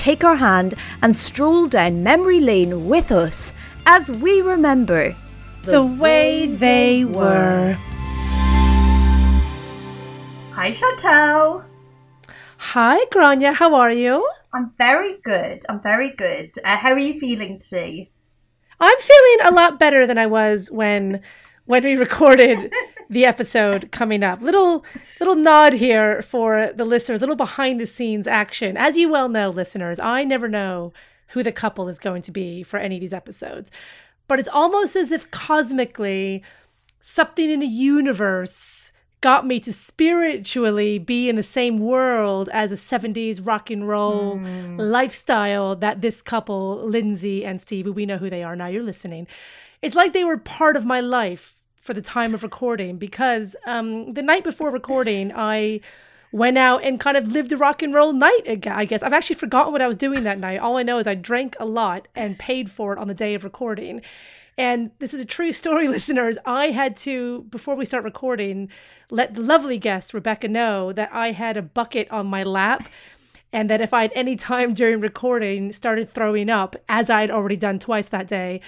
take our hand and stroll down memory lane with us as we remember the way they were. Hi, Chantal. Hi, Gráinne. How are you? I'm very good. I'm very good. Uh, how are you feeling today? I'm feeling a lot better than I was when when we recorded the episode coming up. Little little nod here for the listeners, little behind the scenes action. As you well know, listeners, I never know who the couple is going to be for any of these episodes. But it's almost as if cosmically something in the universe got me to spiritually be in the same world as a 70s rock and roll mm. lifestyle that this couple, Lindsey and Stevie, we know who they are now, you're listening. It's like they were part of my life for the time of recording because um, the night before recording, I went out and kind of lived a rock and roll night again, I guess. I've actually forgotten what I was doing that night. All I know is I drank a lot and paid for it on the day of recording. And this is a true story, listeners. I had to, before we start recording, let the lovely guest, Rebecca, know that I had a bucket on my lap and that if I had any time during recording started throwing up, as I had already done twice that day,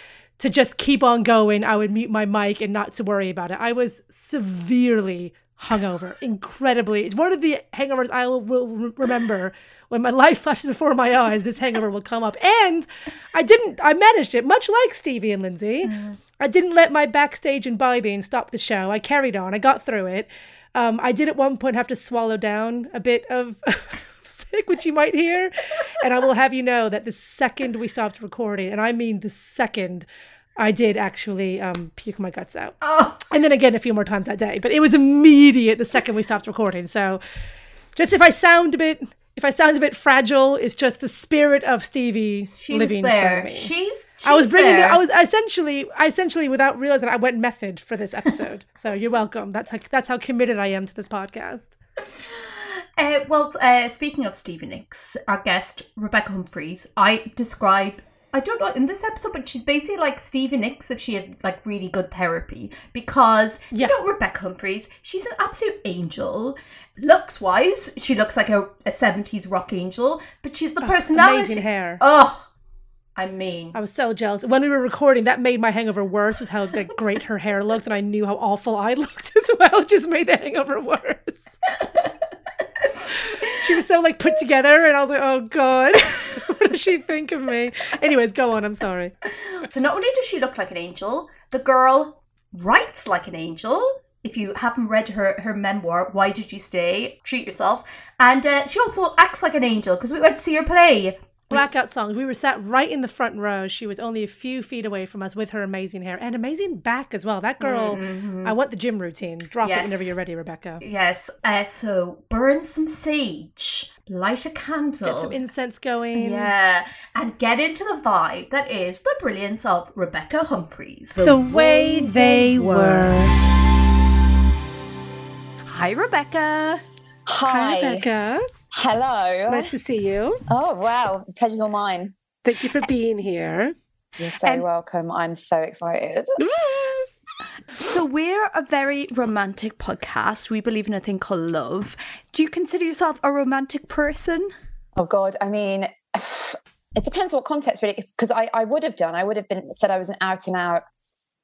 to just keep on going, I would mute my mic and not to worry about it. I was severely hungover, incredibly. It's one of the hangovers I will, will remember when my life flashes before my eyes. This hangover will come up, and I didn't. I managed it, much like Stevie and Lindsey. Mm. I didn't let my backstage imbibing stop the show. I carried on. I got through it. Um, I did at one point have to swallow down a bit of. sick, which you might hear. And I will have you know that the second we stopped recording, and I mean the second, I did actually um, puke my guts out. Oh. And then again a few more times that day. But it was immediate the second we stopped recording. So just if I sound a bit if I sound a bit fragile, it's just the spirit of Stevie She's living there. me. She's, she's I was bringing. there. I was essentially, I essentially, without realizing, I went method for this episode. so you're welcome. That's how, that's how committed I am to this podcast. Uh, well, uh, speaking of Stevie Nicks, our guest Rebecca Humphries, I describe I don't know in this episode, but she's basically like Stevie Nicks if she had like really good therapy because Yeah. you know Rebecca Humphries, she's an absolute angel. Looks wise, she looks like a, a 70s rock angel, but she's the oh, personality. amazing hair. Oh, I mean, I was so jealous. When we were recording, that made my hangover worse, was how like, great her hair looked, and I knew how awful I looked as well. It just made the hangover worse. she was so like put together, and I was like, oh god, what does she think of me? Anyways, go on. I'm sorry. so not only does she look like an angel, the girl writes like an angel. If you haven't read her, her memoir, Why Did You Stay? Treat yourself. And uh, she also acts like an angel because we went to see her play. Blackout songs. We were sat right in the front row. She was only a few feet away from us with her amazing hair and amazing back as well. That girl, I want the gym routine. Drop it whenever you're ready, Rebecca. Yes. Uh, so burn some sage, light a candle. Get some incense going. yeah, and get into the vibe that is the brilliance of Rebecca Humphries. The way they were. Hi, Rebecca. Hi, Hi. Rebecca. Hello. Nice to see you. Oh, wow. The pleasure's all mine. Thank you for being here. You're so Um, welcome. I'm so excited. So we're a very romantic podcast. We believe in a thing called love. Do you consider yourself a romantic person? Oh, God. I mean, it depends what context, really, because I, I would have done. I would have been said I was an out and out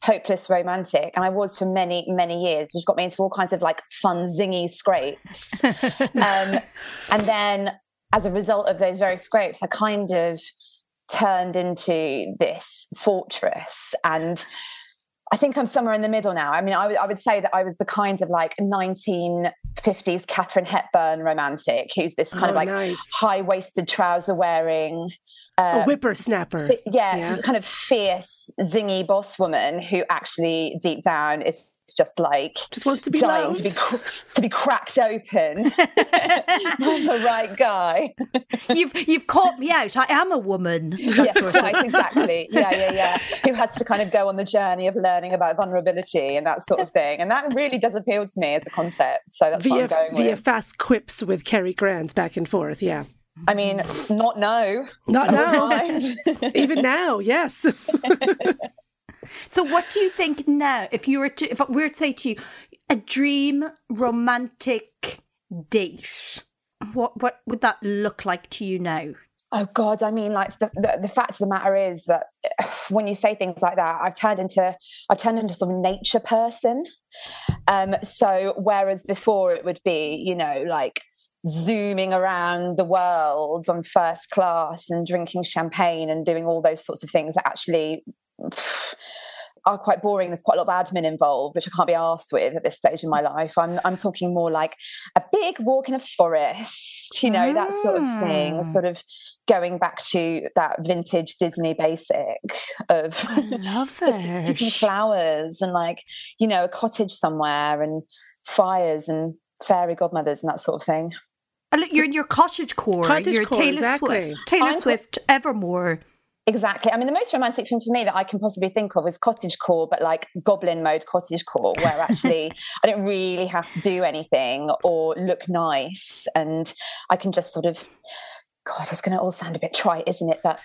hopeless romantic. And I was for many, many years, which got me into all kinds of like fun, zingy scrapes. um, and then as a result of those very scrapes, I kind of turned into this fortress. And I think I'm somewhere in the middle now. I mean, I would- would say that I was the kind of like 1950s Katharine Hepburn romantic, who's this kind Oh, of like nice. high waisted trouser wearing. A Uh, whippersnapper. but yeah, Yeah. kind of fierce, zingy boss woman who actually deep down is just like Just wants to be dying loved. to be cr- to be cracked open. I'm the right guy. You've you've caught me out. I am a woman. yes, quite exactly. Yeah, yeah, yeah. Who has to kind of go on the journey of learning about vulnerability and that sort of thing, and that really does appeal to me as a concept. So that's what via I'm going via with. fast quips with Cary Grant back and forth. Yeah. I mean, not now. Not now. Even now, yes. So what do you think now? If you were to if we were to say to you, a dream romantic date, what what would that look like to you now? Oh God! I mean, like the, the the fact of the matter is that when you say things like that, I've turned into I've turned into sort of nature person. Um, so whereas before it would be, you know, like zooming around the world on first class and drinking champagne and doing all those sorts of things that actually pff, are quite boring. There's quite a lot of admin involved, which I can't be asked with at this stage in my life. I'm I'm talking more like a big walk in a forest, you know, that sort of thing. Mm. Sort of going back to that vintage Disney basic of picking flowers and like, you know, a cottage somewhere and fires and fairy godmothers and that sort of thing. You're in your cottage core. Cottage you're core, Taylor exactly. Swift. Taylor I'm co- Swift, Evermore. Exactly. I mean, the most romantic thing for me that I can possibly think of is cottage core, but like goblin mode cottage core, where actually I don't really have to do anything or look nice. And I can just sort of, God, it's going to all sound a bit trite, isn't it? But,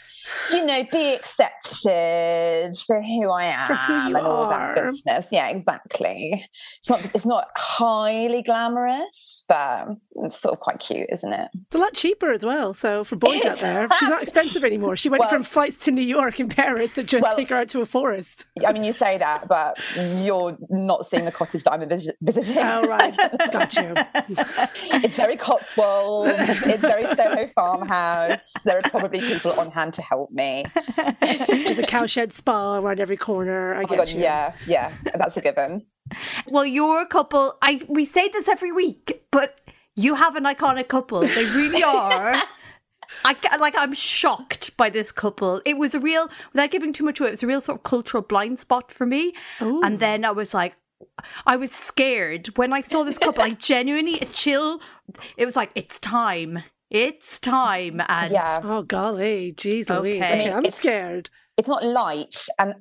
you know, be accepted for who I am For who you and all that business. Yeah, exactly. It's not, it's not highly glamorous, but it's sort of quite cute, isn't it? It's a lot cheaper as well. So for boys out there, she's not expensive anymore. She went Well- from flights to New York and Paris to just Well- take her out to a forest. I mean, you say that, but you're not seeing the cottage that I'm visiting. Oh right, got you. It's very Cotswold. It's very Soho farmhouse. There are probably people on hand to help me. Oh There's a cowshed spa around every corner. I oh my get God, you. yeah, yeah, that's a given. Well, you're a couple. I we say this every week, but you have an iconic couple. They really are. I like. I'm shocked by this couple. It was a real, without giving too much away, it was a real sort of cultural blind spot for me. And then I was like, I was scared when I saw this couple. I genuinely a chill. It was like it's time. It's time. And Yeah, Oh golly, jeez Louise. Okay. I Okay, mean, I'm it's- scared. it's not light and.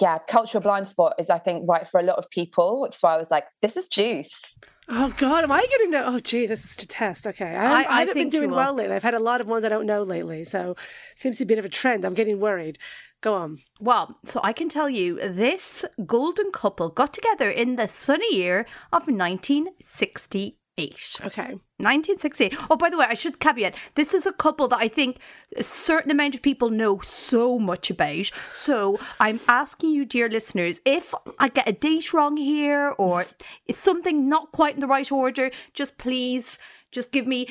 Yeah, cultural blind spot is, I think, right for a lot of people, which is why I was like, "This is juice." Oh God, am I getting to? Oh gee, this is a test. Okay, I, I- I, I haven't been doing well lately. I've had a lot of ones I don't know lately, so seems to be a bit of a trend. I'm getting worried. Go on. Well, so I can tell you this golden couple got together in the sunny year of 1968. Okay. Mm-hmm. 1968. Oh, by the way, I should caveat this is a couple that I think a certain amount of people know so much about. So I'm asking you, dear listeners, if I get a date wrong here or is something not quite in the right order, just please just give me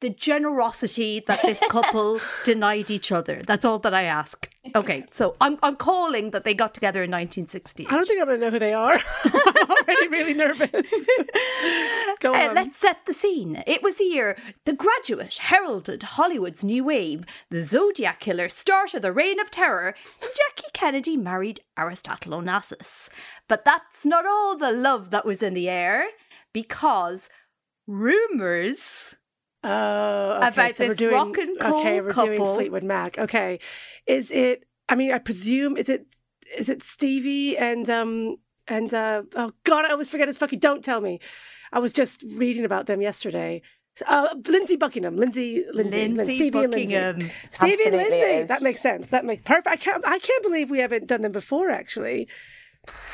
the generosity that this couple denied each other. That's all that I ask. Okay, so I'm, I'm calling that they got together in 1960. I don't think I'm going to know who they are. I'm already really nervous. Go Uh, on. let's set the scene. It was the year The Graduate heralded Hollywood's new wave. The Zodiac Killer started the reign of terror, and Jackie Kennedy married Aristotle Onassis. But that's not all the love that was in the air, because rumours Oh, okay. about so we're this doing, rock and Okay, roll we're couple. doing Fleetwood Mac. Okay, is it? I mean, I presume is it? Is it Stevie and um and uh oh God, I always forget his fucking. Don't tell me. I was just reading about them yesterday. Uh, Lindsey Buckingham, Lindsey, Lindsey, Lindsey Stevie and Lindsey. Buckingham. Stevie and Absolutely Lindsey. it is. That makes sense. That makes perfect. I can't. I can't believe we haven't done them before. Actually,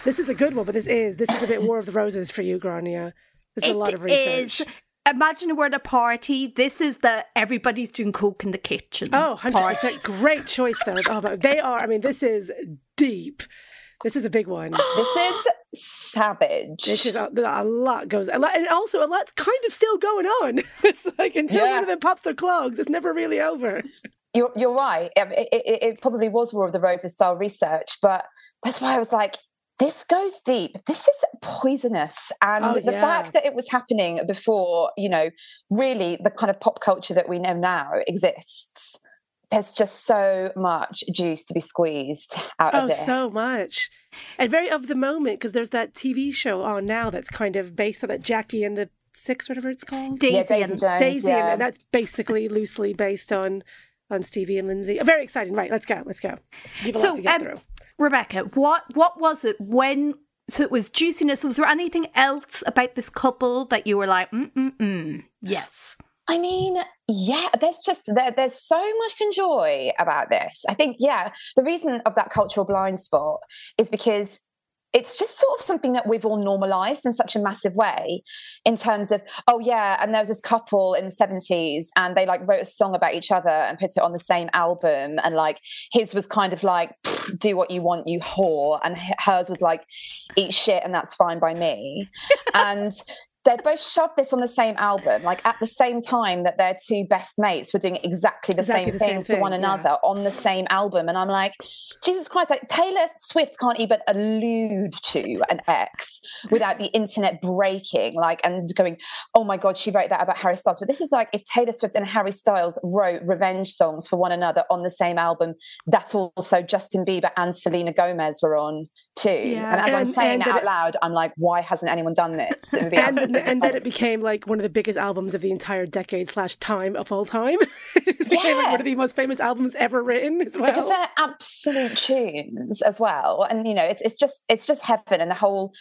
this is a good one, but this is this is a bit War of the Roses for you, Gráinne. This is a lot of research. is- Imagine we're at a party. This is the everybody's doing coke in the kitchen. Oh, 100%. part. Great choice, though. Oh, they are, I mean, this is deep. This is a big one. This is savage. This is a, a lot goes, a lot, and also a lot's kind of still going on. It's like until Yeah. one of them pops their clogs, it's never really over. You're, you're right. It, it, it- it probably was War of the Roses style research, but that's why I was like, this goes deep. This is poisonous. And Oh, the yeah. fact that it was happening before, you know, really the kind of pop culture that we know now exists, there's just so much juice to be squeezed out Oh, of this. so much. And very of the moment, because there's that TV show on now that's kind of based on that Jackie and the Six, whatever it's called. Daisy, yeah, Daisy and Jones. Daisy, yeah. and that's basically loosely based on on Stevie and Lindsey. Very exciting. Right, let's go. Let's go. You have a So, lot to get um, through. Rebecca, what what was it when? So it was juiciness. Was there anything else about this couple that you were like, mm mm mm? Yes. I mean, yeah, there's just there, there's so much to enjoy about this. I think, yeah, the reason of that cultural blind spot is because it's just sort of something that we've all normalized in such a massive way in terms of oh yeah and there was this couple in the 70s and they like wrote a song about each other and put it on the same album and like his was kind of like do what you want you whore and hers was like eat shit and that's fine by me. And they both shoved this on the same album, like at the same time that their two best mates were doing exactly the Exactly same the thing same to one thing, yeah. another on the same album. And I'm like, Jesus Christ, like Taylor Swift can't even allude to an ex without the internet breaking, like, and going, oh my God, she wrote that about Harry Styles. But this is like if Taylor Swift and Harry Styles wrote revenge songs for one another on the same album, that's also Justin Bieber and Selena Gomez were on too. Yeah. And as I'm saying it out it- loud, I'm like, why hasn't anyone done this? It would be and, absolutely and then it became like one of the biggest albums of the entire decade slash time of all time. it became like Yeah. one of the most famous albums ever written as well. because they're absolute tunes as well and you know it's it's just it's just heaven and the whole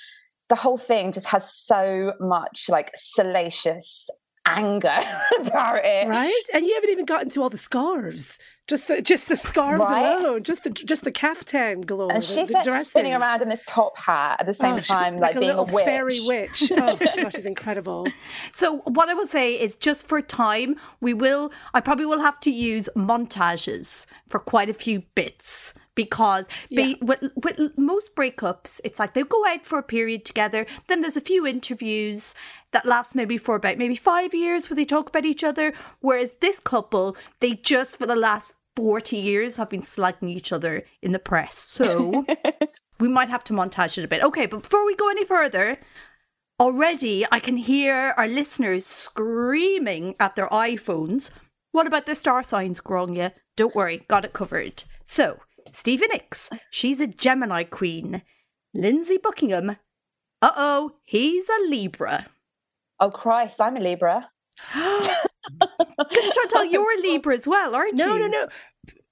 the whole thing just has so much like salacious anger about it Right, and you haven't even gotten to all the scarves. Just the just the scarves Right. alone, just the just the caftan glow. and she's the like dresses. spinning around in this top hat at the same Oh, she- time like, a being a, witch fairy witch. Oh gosh, she's incredible. So what I will say is just for time, we will I probably will have to use montages for quite a few bits because be, with, with most breakups, it's like they go out for a period together, then there's a few interviews that last maybe for about maybe five years where they talk about each other. Whereas this couple, they just for the last 40 years have been slagging each other in the press. So we might have to montage it a bit. Okay, but before we go any further, Already, I can hear our listeners screaming at their iPhones. What about their star signs, Gráinne? Don't worry, got it covered. So, Stevie Nicks, she's a Gemini queen. Lindsey Buckingham, uh oh, he's a Libra. oh christ i'm a libra Chantal, you're a Libra as well, aren't No, you? no, no. No.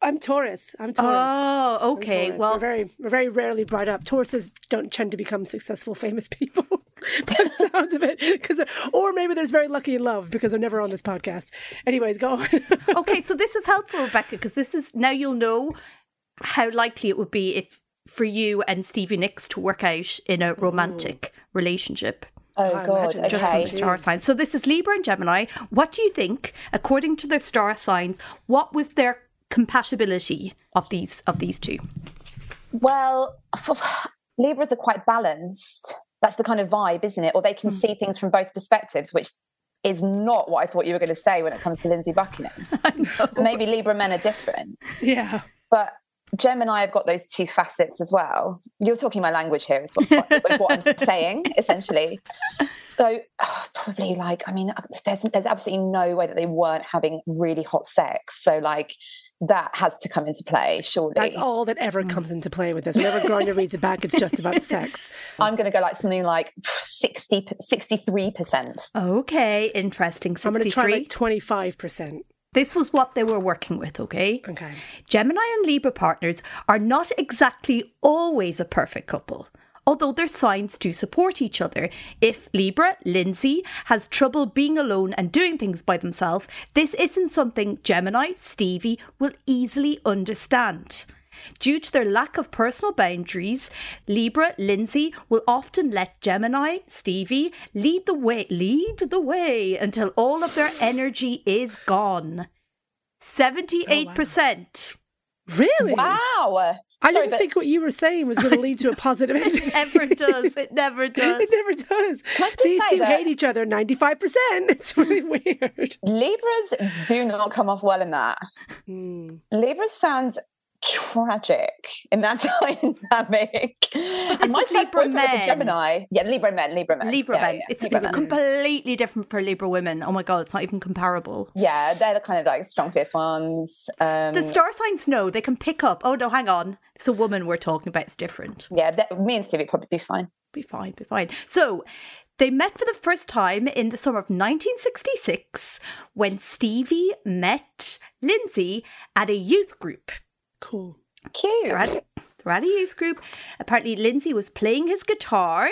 I'm Taurus. I'm Taurus. Oh, okay. Taurus. Well, we're very we're very rarely brought up. Tauruses don't tend to become successful, famous people. by the sounds of it. Because, or maybe there's very lucky in love because they're never on this podcast. Anyways, go on. okay, so this is helpful, Rebecca, because this is now you'll know how likely it would be if for you and Stevie Nicks to work out in a romantic relationship. Oh Can't God. imagine. Just from the star signs. So this is Libra and Gemini. What do you think, according to their star signs, what was their compatibility of these of these two? Well, Libras are quite balanced. That's the kind of vibe, isn't it? Or they can hmm. see things from both perspectives, which is not what I thought you were going to say when it comes to Lindsey Buckingham. Maybe Libra men are different, yeah. but Gemini have got those two facets as well. You're talking my language here, is what, is what I'm saying, essentially. So oh, probably like, I mean, uh, there's there's absolutely no way that they weren't having really hot sex. So like that has to come into play, surely. That's all that ever mm. comes into play with this. Whenever Garner reads it back, it's just about sex. I'm going to go like something like 60, 63%. Okay, interesting. So I'm going to try like 25%. This was what they were working with, okay? Okay. Gemini and Libra partners are not exactly always a perfect couple. Although their signs do support each other. If Libra, Lindsey, has trouble being alone and doing things by themselves, this isn't something Gemini, Stevie, will easily understand. Due to their lack of personal boundaries, Libra, Lindsey will often let Gemini, Stevie, lead the way, lead the way until all of their energy is gone. 78%. Really? Wow. I Sorry, didn't but think what you were saying was going to lead to a positive ending. It never does. It never does. It never does. I just These two that- hate each other 95%. It's really weird. Libras do not come off well in that. Hmm. Libras sounds tragic in that dynamic. But this my is Libra men. Gemini. Yeah, Libra men, Libra men. Libra yeah, men. yeah, It's, Libra it's men. completely different for Libra women. Oh my God, it's not even comparable. yeah, they're the kind of like strong, fierce ones. Um, The star signs know they can pick up. Oh no, hang on. It's a woman we're talking about. It's different. yeah, that- me and Stevie would probably be fine. Be fine, be fine. So they met for the first time in the summer of 1966 when Stevie met Lindsey at a youth group. Cool. Cute. They're at, they're at a youth group. Apparently, Lindsey was playing his guitar,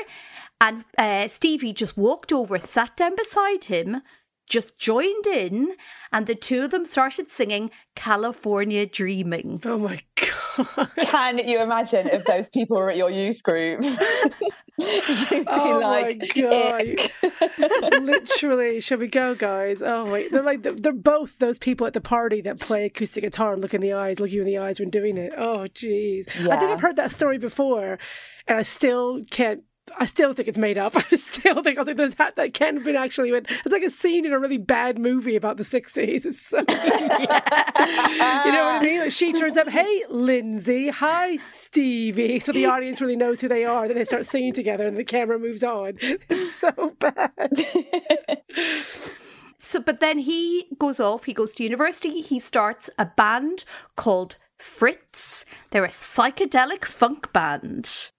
and uh, Stevie just walked over, sat down beside him, just joined in, and the two of them started singing California Dreaming. Oh my God. Can you imagine if those people were at your youth group? You'd be Oh like, my god! Literally, shall we go, guys? Oh wait, they're like they're both those people at the party that play acoustic guitar and look in the eyes, look you in the eyes when doing it. Oh jeez, I think I've heard that story before, and I still can't. I still think it's made up. I still think I was like, "There's that that can't have been actually." It's like a scene in a really bad movie about the '60s. It's so, you know what I mean? Like she turns up, "Hey, Lindsey. Hi, Stevie." So the audience really knows who they are. Then they start singing together, and the camera moves on. It's so bad. So, but then he goes off, he goes to university, he starts a band called Fritz. They're a psychedelic funk band.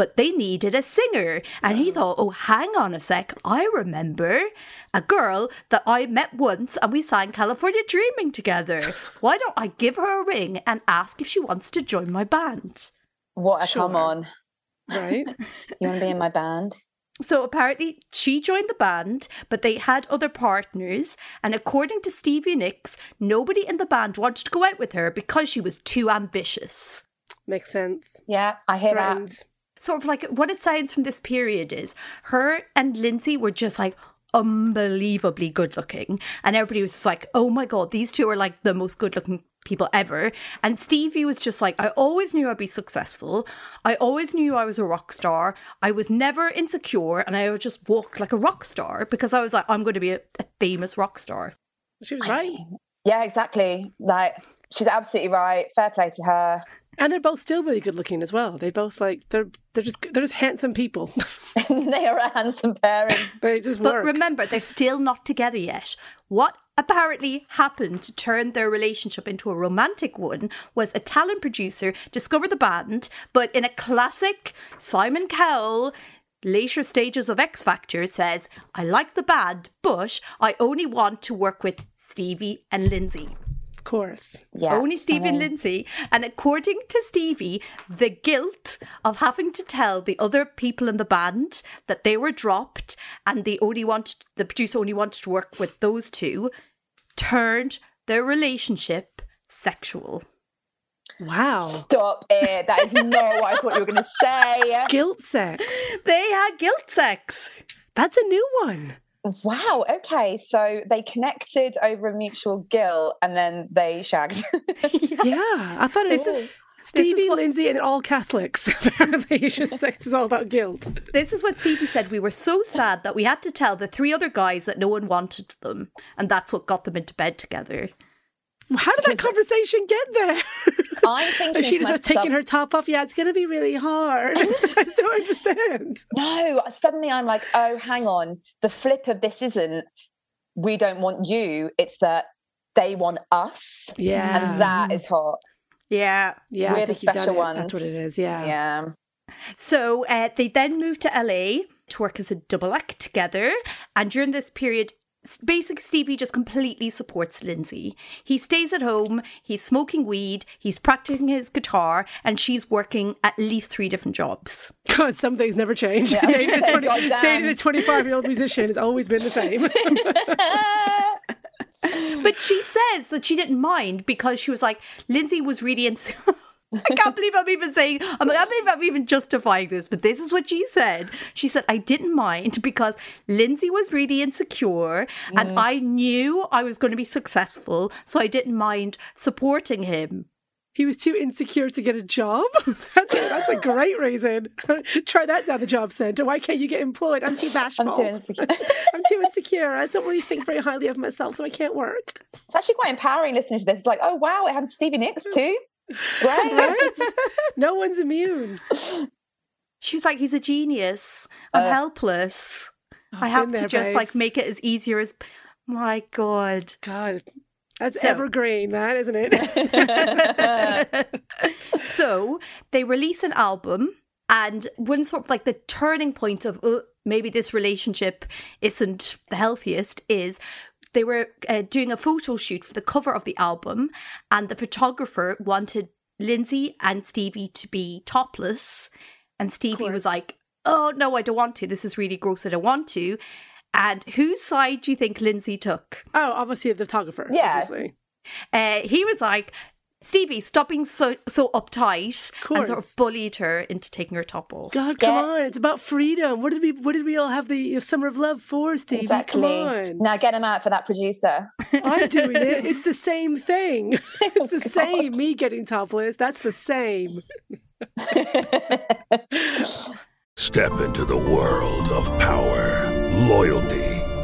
But they needed a singer. And he thought, oh, hang on a sec. I remember a girl that I met once and we sang California Dreaming together. Why don't I give her a ring and ask if she wants to join my band? What a Sure. come on. Right? You want to be in my band? So apparently she joined the band, but they had other partners. And according to Stevie Nicks, nobody in the band wanted to go out with her because she was too ambitious. Makes sense. Yeah, I hear that. Threatened. Sort of like what it sounds from this period is her and Lindsey were just like unbelievably good looking. And everybody was just like, oh my God, these two are like the most good looking people ever. And Stevie was just like, I always knew I'd be successful. I always knew I was a rock star. I was never insecure and I would just walk like a rock star because I was like, I'm going to be a, a famous rock star. She was right. Yeah, exactly. Like she's absolutely right. Fair play to her. And they're both still really good looking as well. They both like they're they're just they're just handsome people. they are a handsome pairing. they just But works. remember, they're still not together yet. What apparently happened to turn their relationship into a romantic one was a talent producer discovered the band, but in a classic Simon Cowell later stages of X Factor says, I like the band, but I only want to work with Stevie and Lindsey. Course. Yeah, Only Stevie and so- Lindsey. And according to Stevie, the guilt of having to tell the other people in the band that they were dropped and they only wanted the producer only wanted to work with those two turned their relationship sexual. Wow. Stop it. That is not what I thought you were going to say. Guilt sex. They had guilt sex. That's a new one. Wow. Okay. So they connected over a mutual guilt and then they shagged. Yeah. I thought it was This Stevie, what- Lindsey, and all Catholics. Apparently, it's just sex is all about guilt. This is what Stevie said. We were so sad that we had to tell the three other guys that no one wanted them. And that's what got them into bed together. How did that conversation get there? I'm thinking Is she to just taking her top off? Yeah, it's going to be really hard. I don't understand. No, suddenly I'm like, oh, hang on. The flip of this isn't we don't want you, it's that they want us. Yeah. And that is hot. Yeah. yeah, we're the think you've done special it. That's what it is. Yeah. Yeah. So uh, they then moved to LA to work as a double act together. And during this period, s- basically Stevie just completely supports Lindsey. He stays at home, he's smoking weed, he's practicing his guitar, and she's working at least three different jobs. God, some things never change. Yeah. dating, a 20, dating a 25 year old musician has always been the same. But she says that she didn't mind because she was like, Lindsey was really into. I can't believe I'm even saying, I can't believe I'm even justifying this, but this is what she said. She said, I didn't mind because Lindsey was really insecure and mm. I knew I was going to be successful, so I didn't mind supporting him. he was too insecure to get a job. That's a, that's a great reason. Try that down the job center. Why can't you get employed? I'm too bashful. I'm too insecure. I'm too insecure. I don't really think very highly of myself, so I can't work. It's actually quite empowering listening to this. It's like, oh wow, it happened to Stevie Nicks mm. too. Great. Right? no one's immune. She was like, he's a genius. I'm Uh, helpless. I I've have to there, just like make it as easier as. My God. God, that's So- evergreen, that isn't it? so they release an album, and one sort of like the turning point of uh, maybe this relationship isn't the healthiest is they were uh, doing a photo shoot for the cover of the album, and the photographer wanted Lindsey and Stevie to be topless, and Stevie was like, "Oh no, I don't want to. This is really gross. I don't want to." And whose side do you think Lindsey took? oh, obviously the photographer. Yeah. Obviously. Uh, he was like, Stevie, stop being so so uptight, and sort of bullied her into taking her top off. God, come Yeah. on! It's about freedom. What did we? What did we all have the summer of love for, Stevie? Exactly. Come on! Now get him out for that producer. I'm doing it. It's the same thing. Oh, it's the Oh, same. Me getting topless. That's the same. Step into the world of power, loyalty,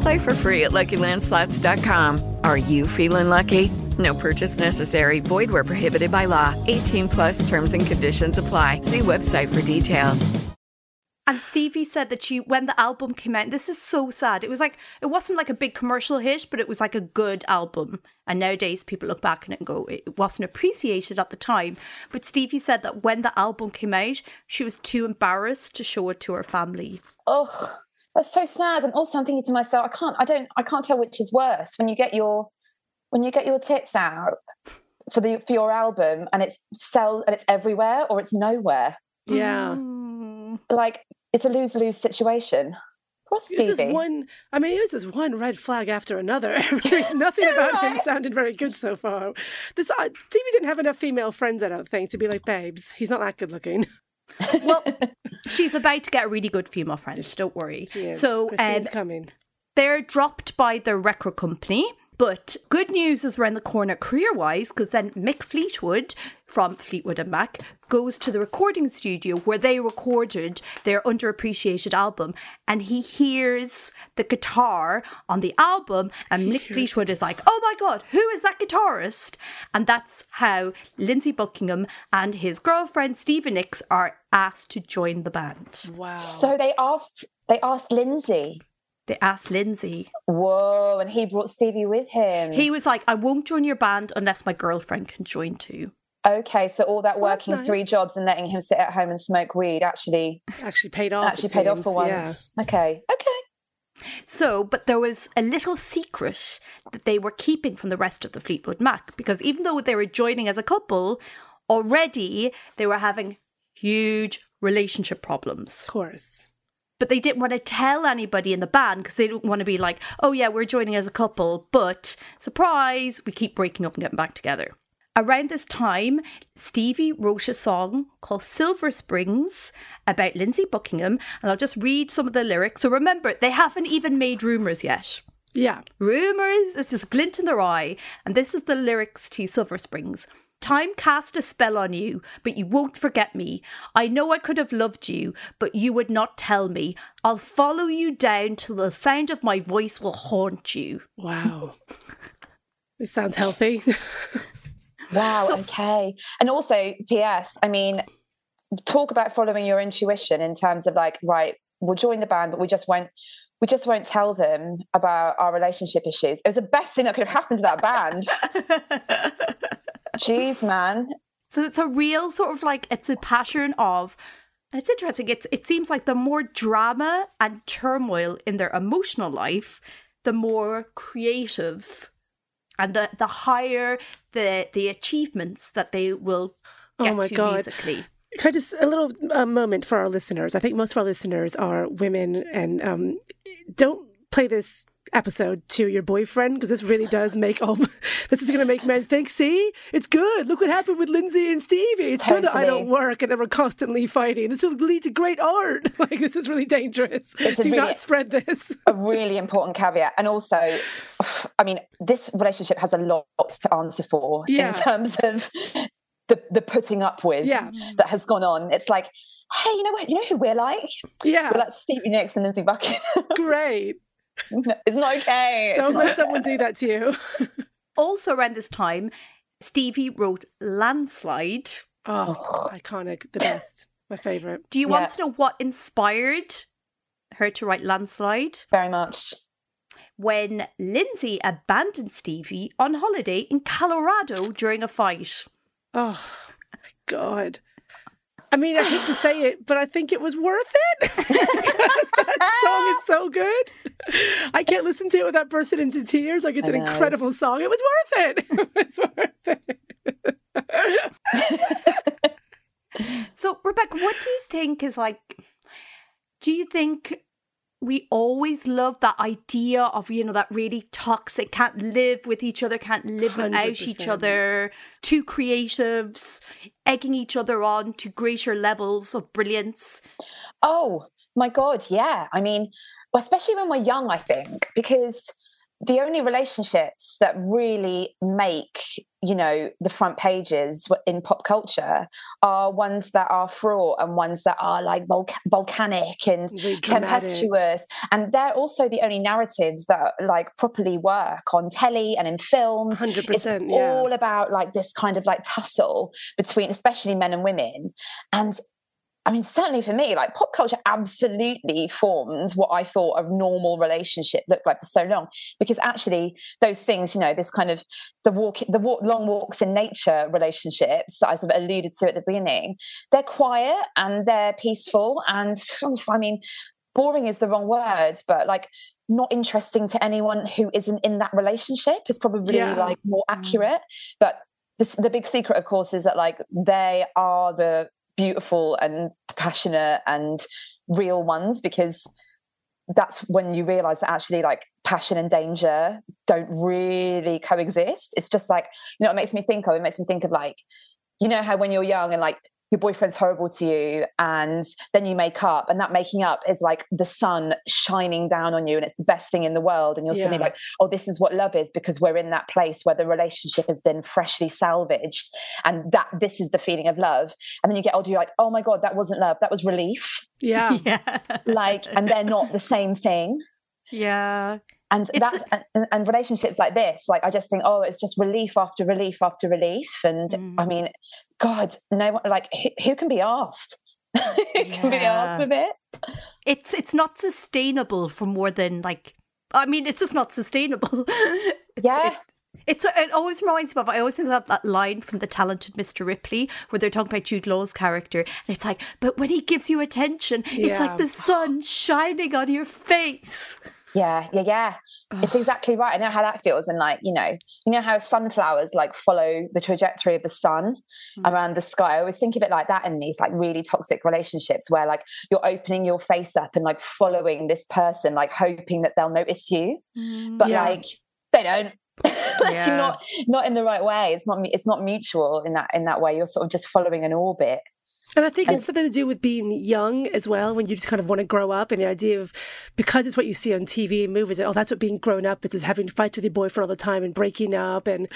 Play for free at LuckyLandSlots.com. Are you feeling lucky? No purchase necessary. Void where prohibited by law. 18 plus terms and conditions apply. See website for details. And Stevie said that she, when the album came out, this is so sad. It was like, it wasn't like a big commercial hit, but it was like a good album. And nowadays people look back on it and go, it wasn't appreciated at the time. But Stevie said that when the album came out, she was too embarrassed to show it to her family. Oh, that's so sad. And also, I'm thinking to myself, I can't, I don't, I can't tell which is worse when you get your, when you get your tits out for the for your album and it's sell and it's everywhere or it's nowhere. Yeah. Mm. Like it's a lose lose situation. Poor It's just Stevie. one. I mean, it was just one red flag after another. Nothing about him sounded very good so far. This uh, Stevie didn't have enough female friends, I don't think, to be like, babes. He's not that good looking. Well, she's about to get a really good female friend. Don't worry. She is. So, um, Christine's coming. They're dropped by the record company. But good news is around the corner career wise, because then Mick Fleetwood from Fleetwood and Mac goes to the recording studio where they recorded their underappreciated album and he hears the guitar on the album and Mick Fleetwood is like, oh my god, who is that guitarist? And that's how Lindsey Buckingham and his girlfriend Stevie Nicks are asked to join the band. Wow. So they asked they asked Lindsey. They asked Lindsey. Whoa, and he brought Stevie with him. He was like, I won't join your band unless my girlfriend can join too. Okay, so all that that's working three jobs and letting him sit at home and smoke weed actually Actually paid off. actually it paid off for seems. Yeah. once. Okay, okay. So, but there was a little secret that they were keeping from the rest of the Fleetwood Mac because even though they were joining as a couple, already they were having huge relationship problems. Of course. But they didn't want to tell anybody in the band because they didn't want to be like, oh yeah, we're joining as a couple, but surprise, we keep breaking up and getting back together. Around this time, Stevie wrote a song called Silver Springs about Lindsey Buckingham, and I'll just read some of the lyrics. So remember, they haven't even made rumours yet. Yeah. Rumours, it's just glint in their eye. And this is the lyrics to Silver Springs. Time cast a spell on you, but you won't forget me. I know I could have loved you, but you would not tell me. I'll follow you down till the sound of my voice will haunt you. Wow. this sounds healthy. Wow, okay. And also, PS, I mean, talk about following your intuition in terms of like, right, we'll join the band, but we just won't we just won't tell them about our relationship issues. It was the best thing that could have happened to that band. Jeez, man. So it's a real sort of like it's a pattern of and it's interesting, it's it seems like the more drama and turmoil in their emotional life, the more creative and the, the higher the the achievements that they will Oh my to God. musically. Can I just a little uh, moment for our listeners? I think most of our listeners are women, and um, don't play this episode to your boyfriend because this really does make all. this is going to make men think. See, it's good. Look what happened with Lindsey and Stevie. It's good that I don't work and that we're constantly fighting. This will lead to great art. Like this is really dangerous. It's Do really- not spread this. a really important caveat. And also, I mean, this relationship has a lot to answer for Yeah. in terms of the, the putting up with Yeah. that has gone on. It's like, hey, you know what? You know who we're like? Yeah, We're like Stevie Nicks and Lindsey Buckingham. great. it's not okay. It's Don't not let someone do that to you. Also around this time, Stevie wrote Landslide. Oh, iconic. The best. My favorite. Do you Yeah. want to know what inspired her to write Landslide? Very much. When Lindsey abandoned Stevie on holiday in Colorado during a fight. Oh, my God. I mean, I hate to say it, but I think it was worth it because that song is so good. I can't listen to it without bursting into tears. Like it's an incredible song. It was worth it. It was worth it. So, Rebecca, what do you think is like? Do you think we always love that idea of, you know, that really toxic, can't live with each other, can't live without each other, two creatives egging each other on to greater levels of brilliance? Oh my God, yeah. I mean, especially when we're young, I think, because the only relationships that really make, you know, the front pages in pop culture are ones that are fraught and ones that are like volc- volcanic and Really tempestuous. And they're also the only narratives that like properly work on telly and in films. 100%, It's yeah. all about like this kind of like tussle between, especially men and women. And I mean, certainly for me, like pop culture absolutely formed what I thought a normal relationship looked like for so long. Because actually, those things, you know, this kind of the walk, the walk, long walks in nature relationships that I sort of alluded to at the beginning, they're quiet and they're peaceful. And I mean, boring is the wrong word, but like not interesting to anyone who isn't in that relationship is probably Yeah. like more mm. accurate. But the, the big secret, of course, is that like they are the beautiful and passionate and real ones because that's when you realize that actually like passion and danger don't really coexist. It's just like you know it makes me think of? It makes me think of like you know how when you're young and like your boyfriend's horrible to you and then you make up and that making up is like the sun shining down on you and it's the best thing in the world and you're suddenly like oh this is what love is because we're in that place where the relationship has been freshly salvaged and that this is the feeling of love and then you get older you're like oh my god that wasn't love that was relief Yeah. Yeah. like and they're not the same thing Yeah. and It's- that's and, and relationships like this like i just think oh it's just relief after relief after relief and Mm. i mean god no one like who, who can be asked who can be asked with it It's it's not sustainable for more than like I mean it's just not sustainable. It's- Yeah. It, it's it always reminds me of I always think of that line from the talented Mr. Ripley where they're talking about Jude Law's character and it's like but when he gives you attention it's like the sun shining on your face. Yeah yeah yeah. It's exactly right. I know how that feels. And like you know you know how sunflowers like follow the trajectory of the sun mm. around the sky? I always think of it like that in these like really toxic relationships where like you're opening your face up and like following this person like hoping that they'll notice you. Mm, but Yeah. like they don't. Like Yeah. not not in the right way. It's not it's not mutual in that in that way. You're sort of just following an orbit And I think it's something to do with being young as well, when you just kind of want to grow up, and the idea of because it's what you see on TV and movies. Oh, that's what being grown up is: is having fights with your boyfriend all the time and breaking up, and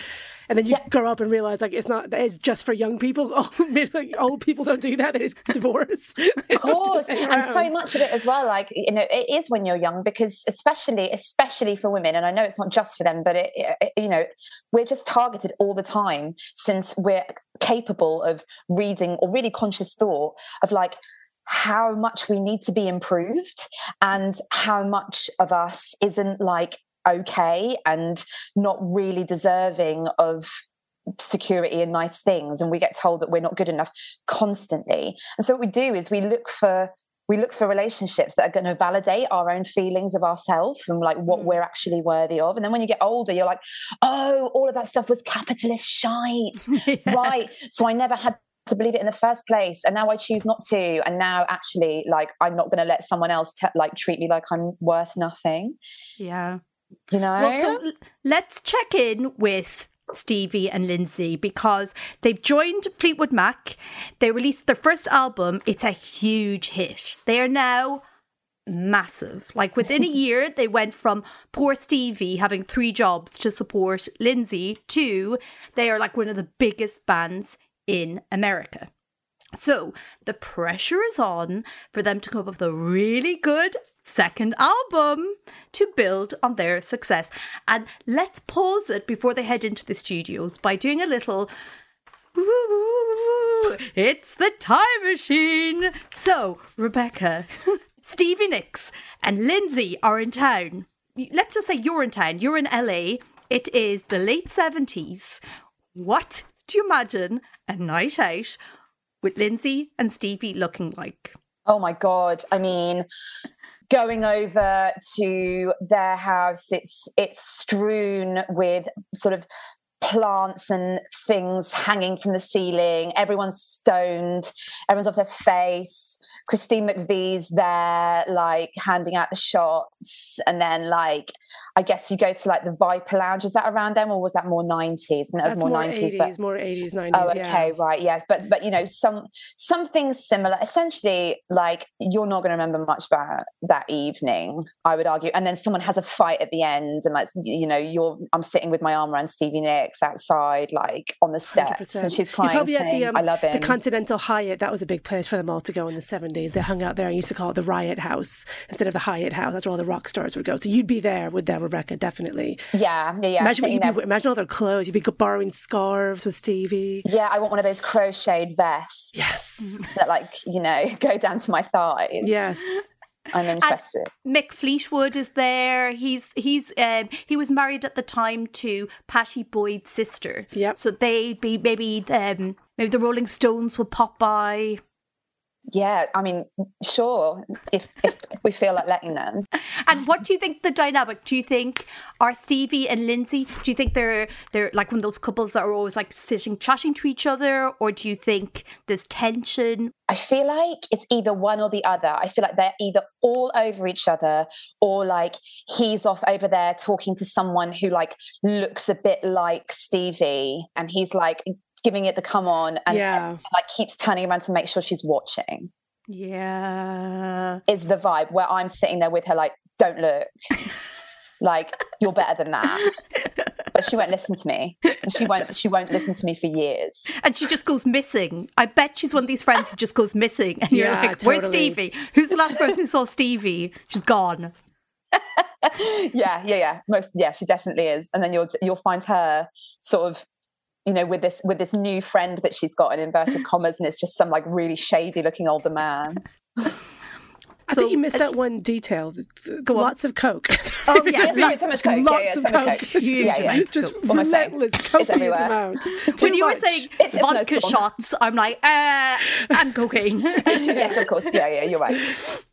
and then you grow up and realize like it's not. It's just for young people. Like, old people don't do that. They just divorce. of course and so much of it as well like you know it is when you're young because especially especially for women and i know it's not just for them but it, it you know we're just targeted all the time since we're capable of reading or really conscious thought of like how much we need to be improved and how much of us isn't like okay and not really deserving of security and nice things and we get told that we're not good enough constantly. And so what we do is we look for we look for relationships that are going to validate our own feelings of ourselves and like what hmm. we're actually worthy of. And then when you get older you're like oh all of that stuff was capitalist shite. Right. So i never had to believe it in the first place and now i choose not to and now actually like i'm not going to let someone else te- like treat me like i'm worth nothing Yeah. you know Well, so let's check in with Stevie and Lindsey because they've joined Fleetwood Mac. They released their first album. It's a huge hit. They are now massive. Like within a year, they went from poor Stevie having three jobs to support Lindsey to they are like one of the biggest bands in America. So the pressure is on for them to come up with a really good second album to build on their success. And let's pause it before they head into the studios by doing a little. It's the time machine. So, Rebecca, Stevie Nicks, and Lindsey are in town. Let's just say you're in town. You're in LA. It is the late 70s. What do you imagine a night out with Lindsey and Stevie looking like? Oh my god! I mean, going over to their house, it's it's strewn with sort of plants and things hanging from the ceiling. Everyone's stoned. Everyone's off their face. Christine McVie's there, like handing out the shots, and then like I guess you go to like the Viper Lounge. Was that around them, or was that more nineties? And that That's was more more nineties, eighties, more eighties, nineties. Oh, okay, right, yes, but but you know, some something similar. Essentially, like you're not going to remember much about that evening, I would argue. And then someone has a fight at the end, and like you know, you're I'm sitting with my arm around Stevie Nicks outside, like on the steps, and she's crying, You're probably at saying, the, um, "I love him." the Continental Hyatt. That was a big place for them all to go in the 70s. They hung out there and used to call it the Riot House instead of the Hyatt House. That's where all the rock stars would go. So you'd be there with them, Rebecca, definitely. yeah, yeah, yeah. imagine, what you'd there- be, imagine all their clothes. You'd be borrowing scarves with Stevie. yeah, I want one of those crocheted vests. Yes. that like you know go down to my thighs. Yes. I'm interested. Mick Fleetwood is there. He's he's um, he was married at the time to Pattie Boyd's sister. Yep. So they'd be maybe um, maybe the Rolling Stones would pop by. Yeah, I mean, sure, if if we feel like letting them. And what do you think the dynamic? Do you think are Stevie and Lindsey? Do you think they're they're like one of those couples that are always like sitting chatting to each other, or do you think there's tension? I feel like it's either one or the other. I feel like they're either all over each other or like he's off over there talking to someone who like looks a bit like Stevie and he's like giving it the come on and, Yeah. and, like keeps turning around to make sure she's watching Yeah. is the vibe where I'm sitting there with her like, don't look. like, you're better than that. But she won't listen to me. And she won't she won't listen to me for years. And she just goes missing. I bet she's one of these friends who just goes missing. And you're Yeah, like, where's. Stevie? Who's the last person who saw Stevie? She's gone. yeah, yeah, yeah. Most yeah, she definitely is. And then you'll you'll find her sort of you know, with this with this new friend that she's got in inverted commas, and it's just some like really shady looking older man. I So- think you missed out one detail. th- th- on. Lots of coke. Oh, yeah. Yeah, sorry, so much coke. Lots yeah, yeah, of so much coke. coke. Yeah, yeah. amounts. Just What am I relentless copious everywhere. amounts. when Too you were saying It's- it's vodka song. shots, I'm like, uh, and cocaine. yes, of course. Yeah, yeah, you're right.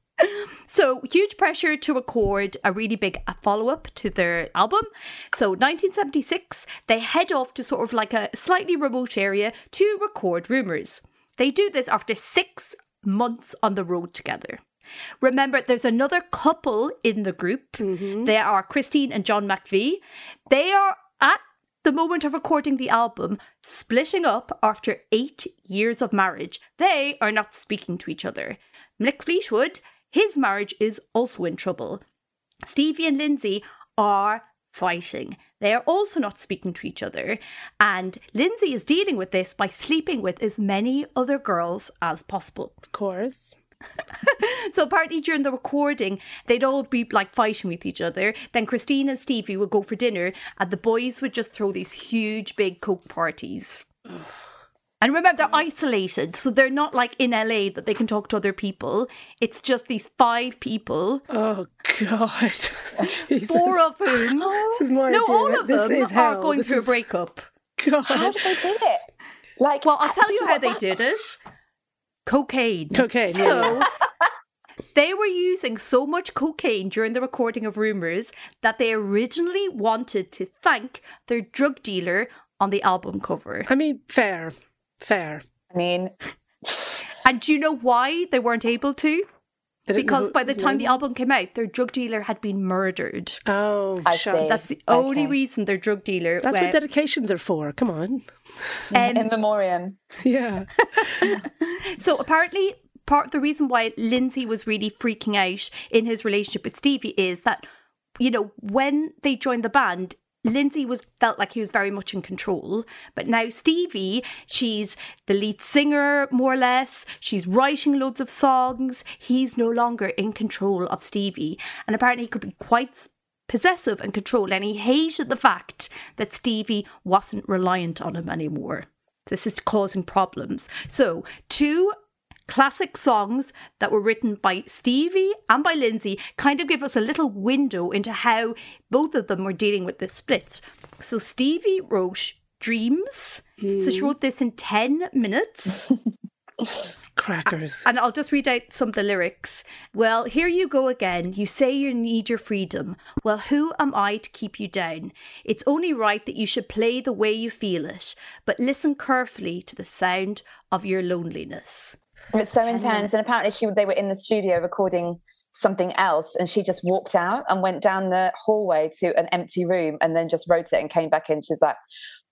So, huge pressure to record a really big uh, follow up to their album. So, 1976, they head off to sort of like a slightly remote area to record Rumours. They do this after six months on the road together. Remember, there's another couple in the group. Mm-hmm. They are Christine and John McVie. They are at the moment of recording the album splitting up after eight years of marriage. They are not speaking to each other. Mick Fleetwood, his marriage is also in trouble. Stevie and Lindsey are fighting. They are also not speaking to each other. And Lindsay is dealing with this by sleeping with as many other girls as possible. Of course. So apparently during the recording, they'd all be like fighting with each other. Then Christine and Stevie would go for dinner, and the boys would just throw these huge, big coke parties. And remember, they're isolated, so they're not like in LA that they can talk to other people. It's just these five people, Oh God. Jesus. four of whom, This is my no, idea. all of This them is are going This through a breakup. God. How did they do it? Like, Well, I'll tell you how they that- did it. Cocaine. Cocaine. yeah. So they were using so much cocaine during the recording of Rumours that they originally wanted to thank their drug dealer on the album cover. I mean, fair. Fair. I mean, And do you know why they weren't able to? Because by the time the album came out, their drug dealer had been murdered. Oh, I shucks. see. That's the only Okay. reason their drug dealer. That's went, what dedications are for. Come on. um, in memoriam. Yeah. So apparently, part of the reason why Lindsey was really freaking out in his relationship with Stevie is that, you know, when they joined the band, Lindsey was felt like he was very much in control, but now Stevie, she's the lead singer more or less. She's writing loads of songs. He's no longer in control of Stevie, and apparently he could be quite possessive and control. And he hated the fact that Stevie wasn't reliant on him anymore. This is causing problems. So, two classic songs that were written by Stevie and by Lindsey kind of give us a little window into how both of them were dealing with this split. So, Stevie wrote Dreams. So, she hmm. wrote this in 10 minutes. Crackers. And I'll just read out some of the lyrics. Well, here you go again. You say you need your freedom. Well, who am I to keep you down? It's only right that you should play the way you feel it, but listen carefully to the sound of your loneliness. It's so intense. And apparently, she they were in the studio recording something else, and she just walked out and went down the hallway to an empty room, and then just wrote it and came back in. She's like,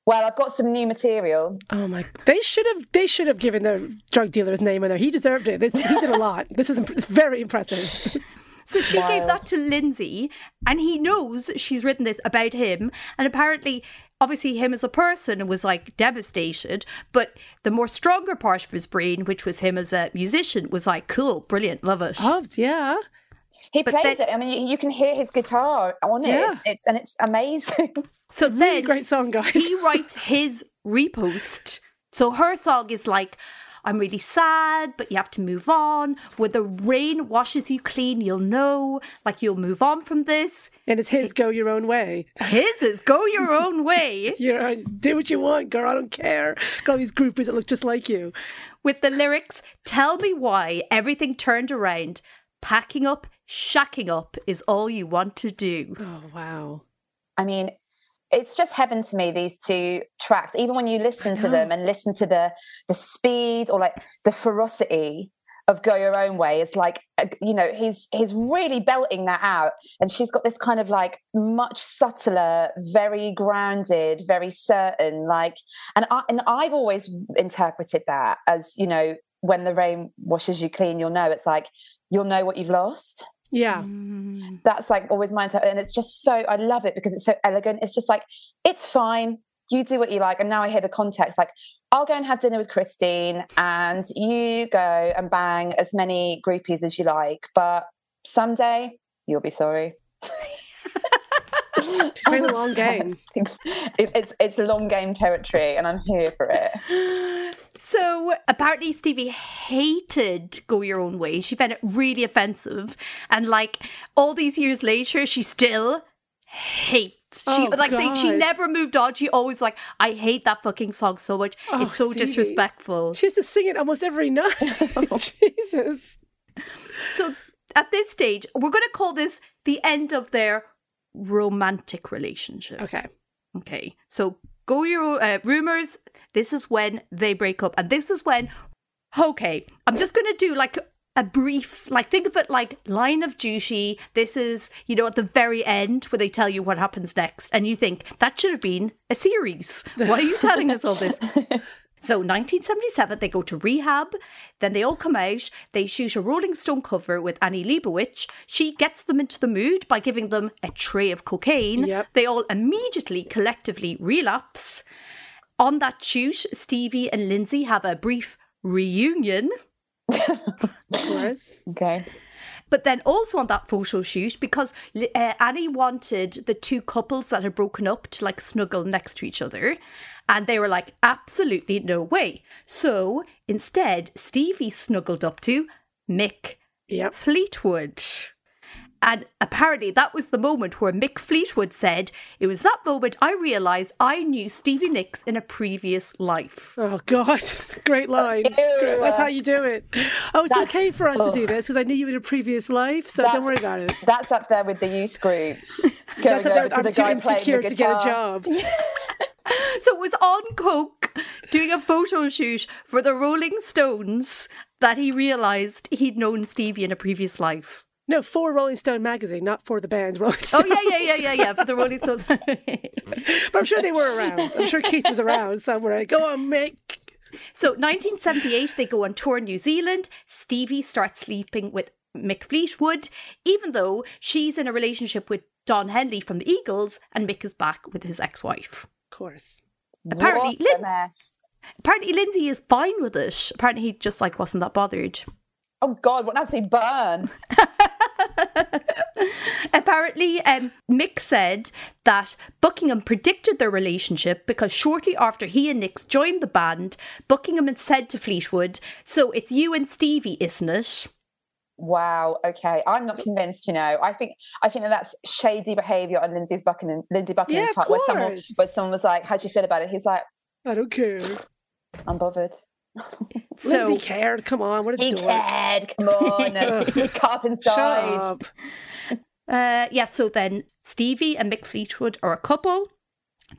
"Well, I've got some new material." Oh my! They should have. They should have given the drug dealer's name in there. He deserved it. This, he did a lot. This is imp- very impressive. So she gave that to Lindsey, and he knows she's written this about him. And apparently, obviously, him as a person was like devastated. But the more stronger part of his brain, which was him as a musician, was like, cool, brilliant, love it. Loved, yeah. He But plays then- it. I mean, you, you can hear his guitar on it. Yeah. It's, it's and it's amazing. So Really then great song, guys. he writes his repost. So her song is like, I'm really sad, but you have to move on. When the rain washes you clean, you'll know, like you'll move on from this. and it's his "Go Your Own Way." His is go your own way. You're do what you want, girl. I don't care. Got all these groupies that look just like you. with the lyrics Tell me why everything turned around. Packing up, shacking up is all you want to do. Oh wow. I mean, it's just heaven to me. These two tracks, even when you listen to them and listen to the the speed or like the ferocity of go your own way is like uh, you know he's he's really belting that out and she's got this kind of like much subtler very grounded very certain like and I, and I've always interpreted that as you know when the rain washes you clean you'll know it's like you'll know what you've lost Yeah. Mm. that's like always my inter- and it's just so I love it because it's so elegant. It's just like it's fine. You do what you like. And now I hear the context like I'll go and have dinner with Christine and you go and bang as many groupies as you like, but someday you'll be sorry. It's the long game. It- it's it's long game territory and I'm here for it. So apparently Stevie hated Go Your Own Way. She found it really offensive. And like all these years later, she still hates. She Oh, like they, she never moved on. She always like, I hate that fucking song so much. Oh, it's so Stevie. disrespectful. She has to sing it almost every night. Jesus. So at this stage, we're gonna call this the end of their romantic relationship. Okay. Okay. So go your uh, Rumours. This is when they break up, and this is when. Okay, I'm just gonna do like a brief, like think of it like line of duty. This is you know at the very end where they tell you what happens next, and you think that should have been a series. Why are you telling us all this? So 1977, they go to rehab. Then they all come out. They shoot a Rolling Stone cover with Annie Leibovitz. She gets them into the mood by giving them a tray of cocaine. Yep. They all immediately, collectively relapse. On that shoot, Stevie and Lindsay have a brief reunion. Of course. Okay. But then also on that photo shoot, because uh, Annie wanted the two couples that had broken up to like snuggle next to each other. And they were like, absolutely no way. So instead, Stevie snuggled up to Mick Yep. Fleetwood. And apparently, that was the moment where Mick Fleetwood said, It was that moment I realised I knew Stevie Nicks in a previous life. Oh God, great line. Great. That's how you do it. Oh, it's That's- okay for us to do oh. this because I knew you in a previous life, so don't worry about it. That's up there with the youth group. Going That's over to I'm the too guy playing the to get a job. So it was on Coke doing a photo shoot for the Rolling Stones that he realised he'd known Stevie in a previous life. No, for Rolling Stone magazine, not for the band Rolling Oh, yeah, yeah, yeah, yeah, yeah, for the Rolling Stones. But I'm sure they were around. I'm sure Keith was around somewhere. Go on, Mick. So 1978, they go on tour in New Zealand. Stevie starts sleeping with Mick Fleetwood, even though she's in a relationship with Don Henley from the Eagles, and Mick is back with his ex-wife. Of course. Apparently, Lin- mess. apparently Lindsey is fine with it. Apparently, he just like wasn't that bothered. Oh God, what an absolute burn. Apparently, um, Mick said that Buckingham predicted their relationship because shortly after he and Nicks joined the band, Buckingham had said to Fleetwood, "So it's you and Stevie, isn't it?" Wow. Okay, I'm not convinced. You know, I think I think that that's shady behaviour on Lindsey's Buckingham, Lindsey Buckingham's Yeah, of part, where someone course. where someone was like, "How do you feel about it?" He's like, I don't care. "I'm bothered." so, Lindsey cared. Come on, what a He dork. cared. Come on, he's cut up Shut inside. up. Uh, yeah, so then Stevie and Mick Fleetwood are a couple.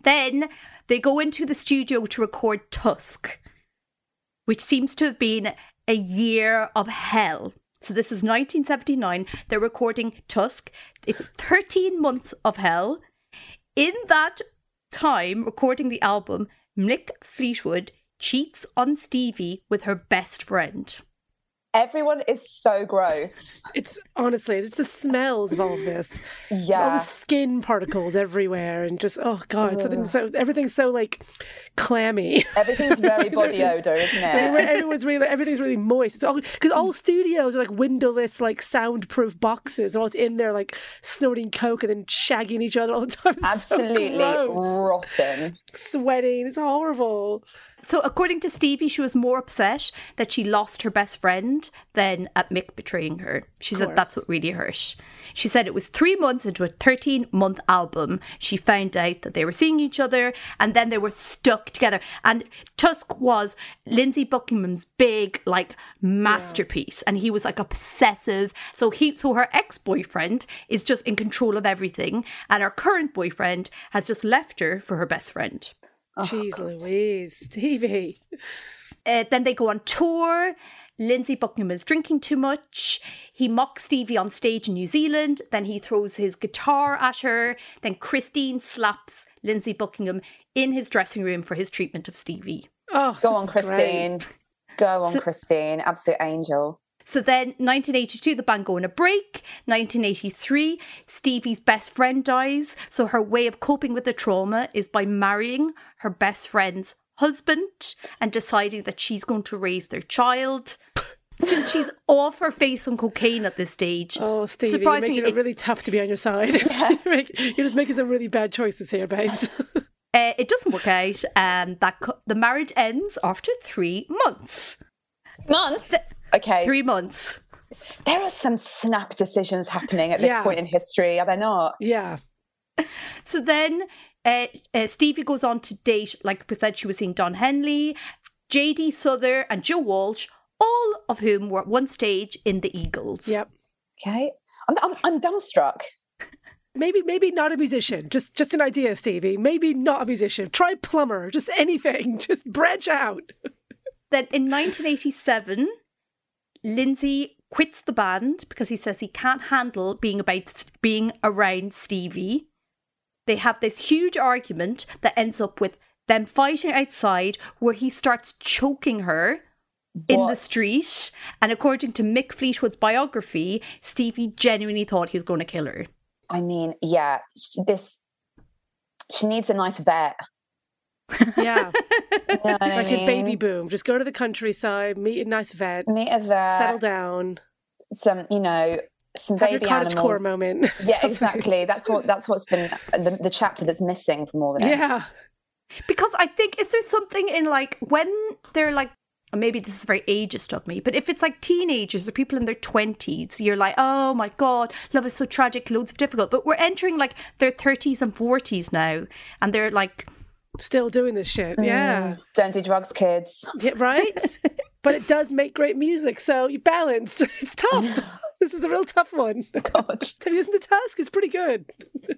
Then they go into the studio to record Tusk, which seems to have been a year of hell. So this is 1979. They're recording Tusk. It's 13 months of hell. In that time, recording the album, Mick Fleetwood cheats on Stevie with her best friend. Everyone is so gross. It's honestly, it's the smells of all of this. Just all Yeah. the skin particles everywhere, and just oh god, something so everything's so like clammy. Everything's very body odor, isn't it? Everyone's really, everything's really moist. It's all because all studios are like windowless, like soundproof boxes. They're all in there, like snorting coke and then shagging each other all the time. It's so Absolutely gross. rotten. sweating. It's horrible. So, according to Stevie, she was more upset that she lost her best friend than at Mick betraying her. She said that's what really hurt. She said it was three months into a 13 month album, she found out that they were seeing each other and then they were stuck together. And Tusk was Lindsey Buckingham's big, like, masterpiece. And he was like obsessive. So, he, so her ex boyfriend is just in control of everything. And her current boyfriend has just left her for her best friend. Jeez Louise, Stevie. Uh, then they go on tour. Lindsey Buckingham is drinking too much. He mocks Stevie on stage in New Zealand. Then he throws his guitar at her. Then Christine slaps Lindsey Buckingham in his dressing room for his treatment of Stevie. Oh, Go on, is great. Christine. Go on, So- Christine. Absolute angel. So then, 1982, the band go on a break. 1983, Stevie's best friend dies. So her way of coping with the trauma is by marrying her best friend's husband and deciding that she's going to raise their child. Since she's off her face on cocaine at this stage, Oh, Stevie, you're making it really tough to be on your side. you're, you're just making some really bad choices here, babes. uh, it doesn't work out, and that co- the marriage ends after three months. Months. Okay. Three months. There are some snap decisions happening at this Yeah. point in history, are there not? yeah. So then uh, uh, Stevie goes on to date, like we said, she was seeing Don Henley, JD Souther, and Joe Walsh, all of whom were at one stage in the Eagles. Yep. Okay. I'm, I'm, I'm dumbstruck. Maybe, maybe not a musician. Just, just an idea, Stevie. Maybe not a musician. Try plumber. Just anything. Just branch out. Then in 1987, Lindsey quits the band because he says he can't handle being about being around Stevie. They have this huge argument that ends up with them fighting outside where he starts choking her in the street. And according to Mick Fleetwood's biography, Stevie genuinely thought he was going to kill her. I mean, yeah, this. She needs a nice vet. Yeah. You know what I like mean? a baby boom. Just go to the countryside, meet a nice vet, Meet a vet. settle down, Some, you know, some have baby your animals. core moment. Yeah, Something. exactly. That's what. That's what's been the, the chapter that's missing from all of it. Yeah. Because I think, is there something in like when they're like, maybe this is very ageist of me, but if it's like teenagers or people in their 20s, you're like, oh my God, love is so tragic, loads of difficult. But we're entering like their 30s and 40s now, and they're like, Still doing this shit. Mm. Yeah. Don't do drugs, kids. yeah. Right? but it does make great music. So you balance. It's tough. this is a real tough one. God. Have you listened to Tusk? It's pretty good.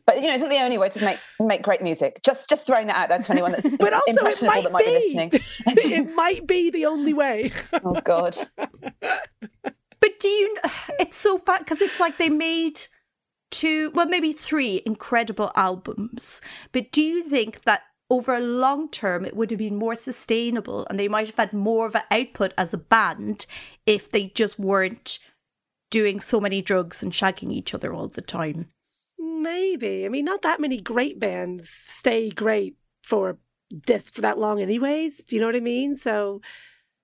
But you know, it's not the only way to make make great music. Just just throwing that out there to anyone that's But also, it impressionable might that might be be. listening. it might be the only way. oh God. but do you, it's so fat because it's like they made two, well, maybe three incredible albums. But do you think that over a long term it would have been more sustainable and they might have had more of an output as a band if they just weren't doing so many drugs and shagging each other all the time? Maybe. I mean, not that many great bands stay great for this for that long, anyways. Do you know what I mean? So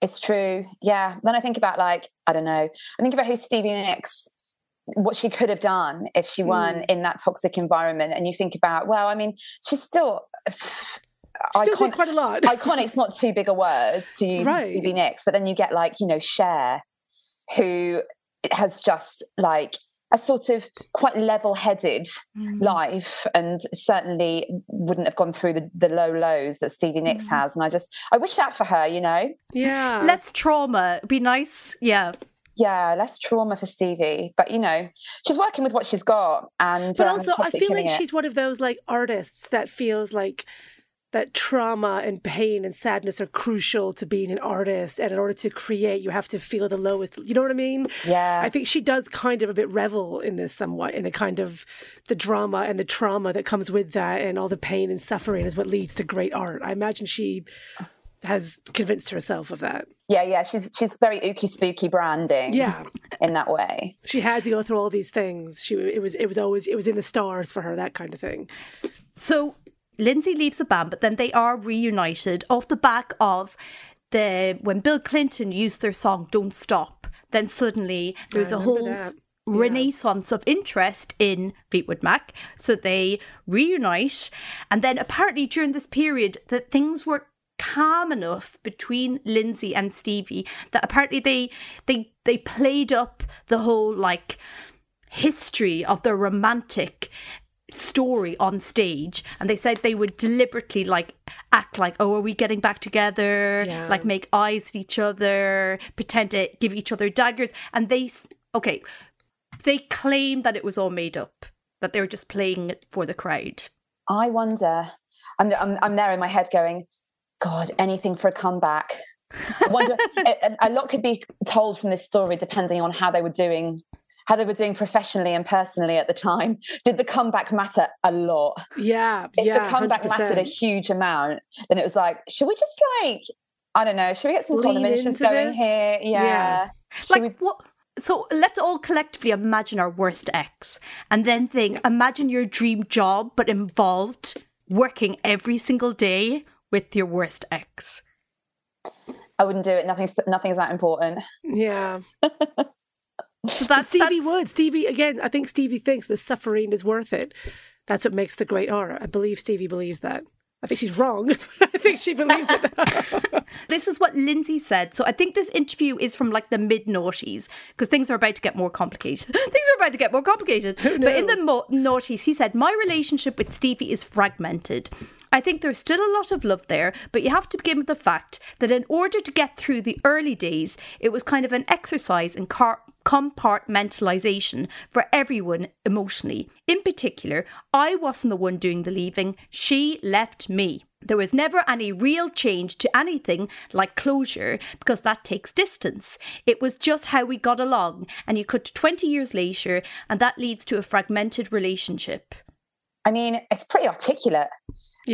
It's true. Yeah. When I think about like, I don't know, I think about who Stevie Nicks, what she could have done if she weren't in that toxic environment. And you think about, well, I mean, she's still still did quite a lot. Iconic's not too big a word to use Right. Stevie Nicks, but then you get like, you know, Cher, who has just like a sort of quite level-headed Mm. life and certainly wouldn't have gone through the, the low lows that Stevie Nicks Mm. has. And I just I wish that for her, you know. yeah. Less trauma. Be nice. Yeah. Yeah, less trauma for Stevie. But you know, she's working with what she's got and but um, also, I feel like it. she's one of those like artists that feels like that trauma and pain and sadness are crucial to being an artist. And in order to create, you have to feel the lowest. You know what I mean? Yeah. I think she does kind of a bit revel in this somewhat, in the kind of the drama and the trauma that comes with that, and all the pain and suffering is what leads to great art. I imagine she has convinced herself of that. Yeah, yeah. She's she's very ooky spooky branding. Yeah. In that way. She had to go through all these things. She it was it was always it was in the stars for her that kind of thing. So Lindsey leaves the band, but then they are reunited off the back of the when Bill Clinton used their song "Don't Stop." Then suddenly there's a whole that. s- renaissance of interest in Fleetwood Mac. So they reunite, and then apparently during this period that things were calm enough between Lindsey and Stevie that apparently they they they played up the whole like history of the romantic story on stage and they said they would deliberately like act like oh are we getting back together Yeah. like make eyes at each other pretend to give each other daggers and they okay they claim that it was all made up that they were just playing it for the crowd I wonder. I'm I'm I'm there in my head going, God, anything for a comeback. I wonder, a, a lot could be told from this story depending on how they were doing how they were doing professionally and personally at the time. Did the comeback matter a lot? Yeah. If yeah, the comeback 100%. mattered a huge amount, then it was like, should we just like, I don't know, should we get some combinations going this? here? Yeah. Yeah. Like what? So let's all collectively imagine our worst ex, and then think: imagine your dream job, but involved working every single day with your worst ex. I wouldn't do it. Nothing's nothing's that important. Yeah. So But that's Stevie that's- would. Stevie, again, I think Stevie thinks the suffering is worth it. That's what makes the great art. I believe Stevie believes that. I think she's wrong, I think she believes it. This is what Lindsey said. So I think this interview is from like the mid noughties because things are about to get more complicated. things are about to get more complicated. But in the mo- noughties, he said, My relationship with Stevie is fragmented. I think there's still a lot of love there, but you have to begin with the fact that in order to get through the early days, it was kind of an exercise in car- compartmentalization for everyone emotionally. In particular, I wasn't the one doing the leaving, she left me. There was never any real change to anything like closure because that takes distance. It was just how we got along, and you cut 20 years later, and that leads to a fragmented relationship. I mean, it's pretty articulate.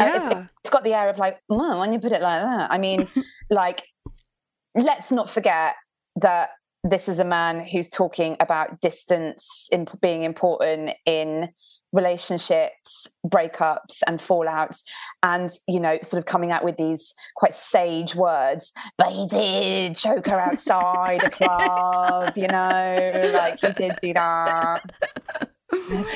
Uh, it's- yeah. it's- it's got the air of like, oh, when you put it like that. I mean, like, let's not forget that this is a man who's talking about distance in, being important in relationships, breakups, and fallouts, and you know, sort of coming out with these quite sage words. But he did choke her outside a club, you know, like he did do that.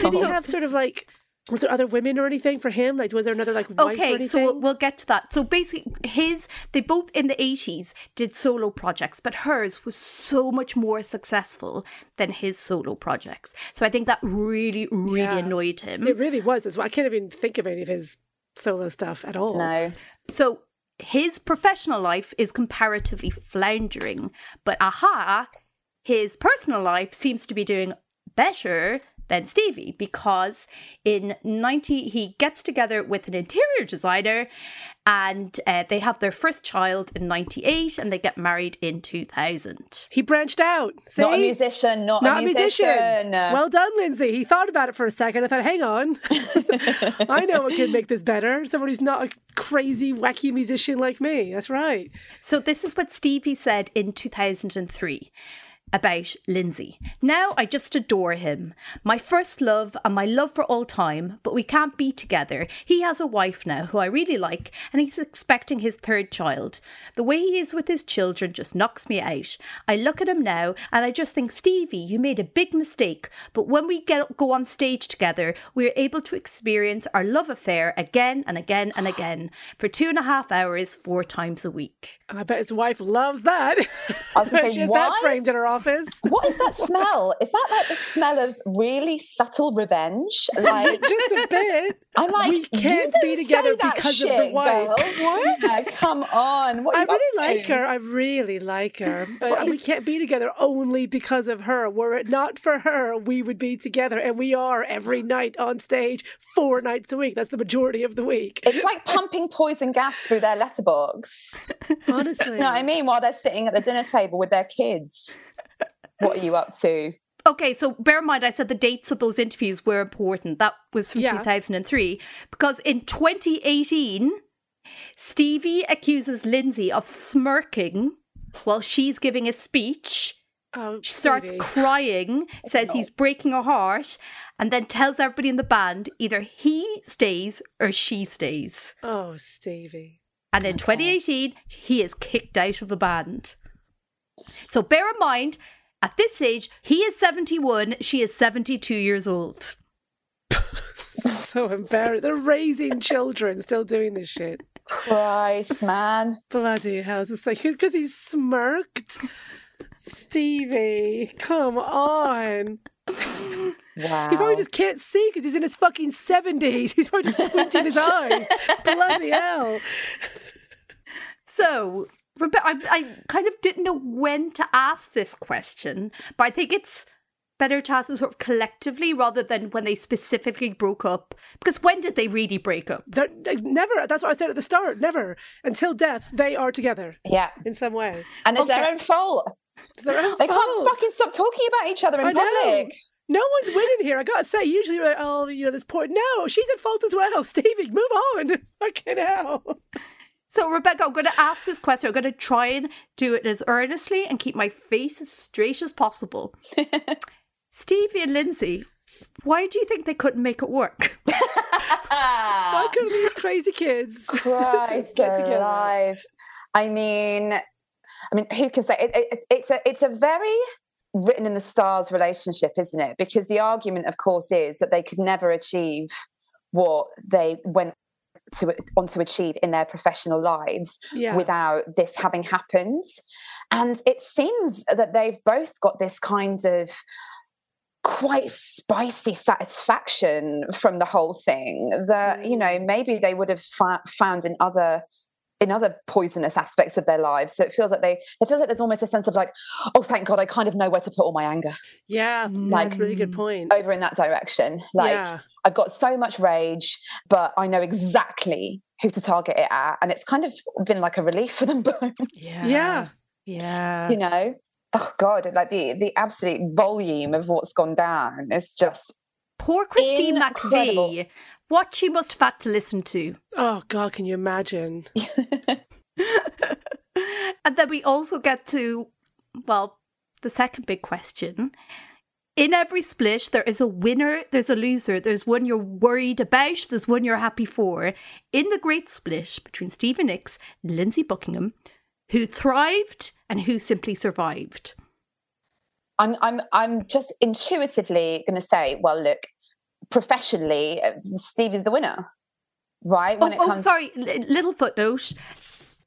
Did he have sort of like, was there other women or anything for him? Like, was there another like Okay, so we'll, get to that. So basically, his they both in the 80s did solo projects, but hers was so much more successful than his solo projects. So I think that really, really Yeah. annoyed him. It really was. as well. I can't even think of any of his solo stuff at all. No. So his professional life is comparatively floundering, but aha, his personal life seems to be doing better than Stevie because in 90 he gets together with an interior designer and uh, they have their first child in 98 and they get married in 2000. He branched out. See? Not a musician, not, Not a musician. Well done, Lindsey. He thought about it for a second. I thought, hang on. I know what could make this better. Someone who's not a crazy, wacky musician like me. That's right. So this is what Stevie said in 2003 about Lindsey. Now I just adore him. My first love and my love for all time, but we can't be together. He has a wife now who I really like, and he's expecting his third child. The way he is with his children just knocks me out. I look at him now and I just think, Stevie, you made a big mistake, but when we get go on stage together, we are able to experience our love affair again and again and again for two and a half hours, four times a week. And I bet his wife loves that. I was gonna say, she has that framed in her office. What is that smell? Is that like the smell of really subtle revenge? Like, Just a bit. I'm like, we can't be together because of the wife. What? Yeah, come on. What I really like to? her. I really like her. But we can't be together only because of her. Were it not for her, we would be together. And we are every night on stage, four nights a week. That's the majority of the week. It's like pumping poison gas through their letterbox. Honestly. You know what I mean? While they're sitting at the dinner table with their kids. What are you up to? Okay, so bear in mind, I said the dates of those interviews were important. That was from Yeah. 2003. Because in 2018, Stevie accuses Lindsey of smirking while she's giving a speech. Oh, She starts Stevie. crying, says he's breaking her heart, and then tells everybody in the band either he stays or she stays. Oh, Stevie. And in 2018, he is kicked out of the band. So bear in mind, at this stage, he is 71, she is 72 years old. So embarrassed. They're raising children, still doing this shit. Christ, man. Bloody hell. It's just like, because he smirked. Stevie, come on. Wow. He probably just can't see because he's in his fucking 70s. He's probably just squinting his eyes. Bloody hell. So, Rebe- I, I kind of didn't know when to ask this question, but I think it's better to ask this sort of collectively rather than when they specifically broke up? Because when did they really break up? They're, they never. That's what I said at the start. Never until death. They are together Yeah. in some way. And it's their own fault. It's their own They can't fucking stop talking about each other in I know. public. No one's winning here. I gotta say, usually you're like, oh, you know, this point. No, she's at fault as well. Stevie, move on. Fucking hell. So, Rebecca, I'm going to ask this question. I'm going to try and do it as earnestly and keep my face as straight as possible. Stevie and Lindsey, why do you think they couldn't make it work? Why couldn't these crazy kids Christ get together? alive. I mean, I mean, who can say it, it, it's a it's a very written in the stars relationship, isn't it? Because the argument, of course, is that they could never achieve what they went to on to achieve in their professional lives Yeah. without this having happened. And it seems that they've both got this kind of quite spicy satisfaction from the whole thing that you know mm. maybe they would have fa- found in other in other poisonous aspects of their lives so it feels like they it feels like there's almost a sense of like oh thank god i kind of know where to put all my anger Yeah, Like- that's a really good point. over in that direction like yeah. I've got so much rage, but I know exactly who to target it at. And it's kind of been like a relief for them both, Yeah. Yeah. Yeah. you know? Oh God, like the, the absolute volume of what's gone down is just Poor Christine Incredible. McVie. What she must have had to listen to. Oh God, can you imagine? and then we also get to, well, the second big question. In every split, there is a winner, there's a loser, there's one you're worried about, there's one you're happy for. In the great split between Stephen Nicks and Lindsey Buckingham, who thrived and who simply survived. I'm I'm I'm just intuitively going to say, well, look, professionally, uh, Steve is the winner, right? When oh, it oh, comes, sorry, li- little footnote.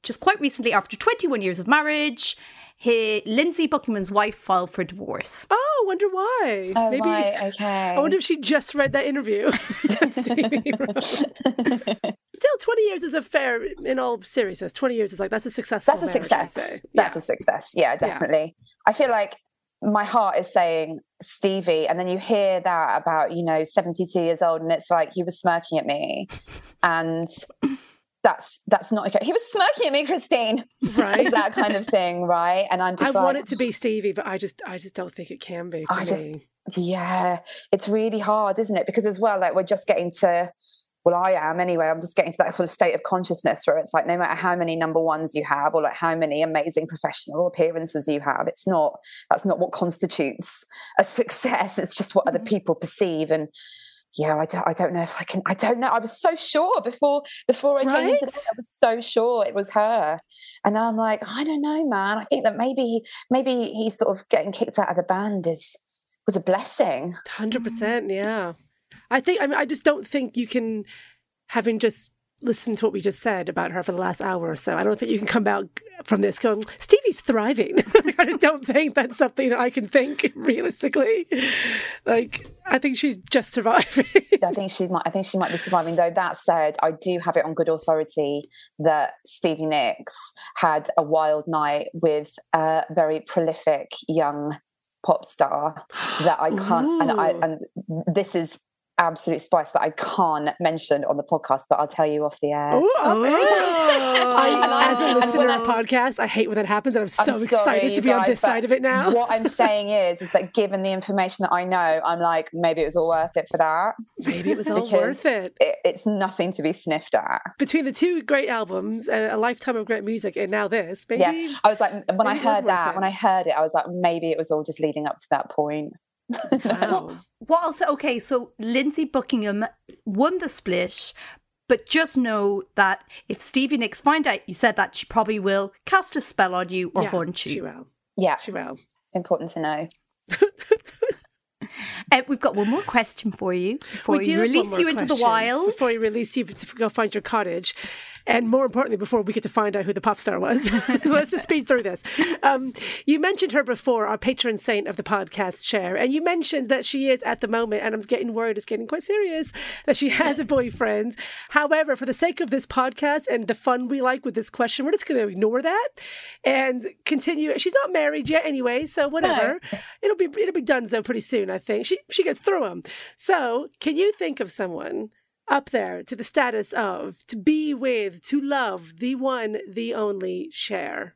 Just quite recently, after 21 years of marriage, he, Lindsey Buckingham's wife filed for divorce. Oh, I wonder why. Oh, Maybe. right, okay. I wonder if she just read that interview. that Stevie wrote. Still, 20 years is a fair, in all seriousness, 20 years is like, that's a successful That's a marriage, success. That's Yeah. a success. Yeah, definitely. I feel like my heart is saying Stevie, and then you hear that about you know seventy two years old, and it's like you were smirking at me, and that's that's not okay. He was smirking at me, Christine. Right. that kind of thing, right? And I'm I like, want it to be Stevie, but I just, I just don't think it can be. I just- yeah, it's really hard, isn't it? Because as well, like we're just getting to. Well, I am anyway. I'm just getting to that sort of state of consciousness where it's like no matter how many number ones you have or like how many amazing professional appearances you have, it's not that's not what constitutes a success. It's just what other mm-hmm. people perceive. And yeah, I don't I don't know if I can I don't know. I was so sure before before I came into Right? this, I was so sure it was her. And now I'm like, I don't know, man. I think that maybe maybe he's sort of getting kicked out of the band is was a blessing. Hundred percent, yeah. I think I mean I just don't think you can, having just listened to what we just said about her for the last hour or so. I don't think you can come out from this going Stevie's thriving. I just don't think that's something I can think realistically. Like I think she's just surviving. I think she might. I think she might be surviving. Though that said, I do have it on good authority that Stevie Nicks had a wild night with a very prolific young pop star that I can't. And I and this is absolute spice that I can't mention on the podcast, but I'll tell you off the air. Ooh, off air. I- As a listener of I- podcasts, I hate when that happens, and I'm so I'm excited sorry, to be on this side of it now. What I'm saying is, is that given the information that I know, I'm like, maybe it was all worth it for that. Maybe it was all worth it. it- It's nothing to be sniffed at. Between the two great albums, uh, a lifetime of great music, and now this, maybe. Yeah, I was like, when I maybe it was heard that, it. when I heard it, I was like, maybe it was all just leading up to that point. Wow. What else? Okay, so Lindsey Buckingham won the split, but just know that if Stevie Nicks find out you said that, she probably will cast a spell on you or yeah, haunt She you. will. Yeah, She will. important to know. Uh, we've got one more question for you before We do we release you into the wild. Before we release you to go find your cottage. And more importantly, before we get to find out who the pop star was, so let's just speed through this. Um, you mentioned her before, our patron saint of the podcast, Cher, and you mentioned that she is at the moment, and I'm getting worried, it's getting quite serious, that she has a boyfriend. However, for the sake of this podcast and the fun we like with this question, we're just going to ignore that and continue. She's not married yet, anyway, so whatever. It'll be it'll be done so pretty soon. I think she she gets through them. So, can you think of someone? Up there to the status of to be with, to love the one, the only Cher.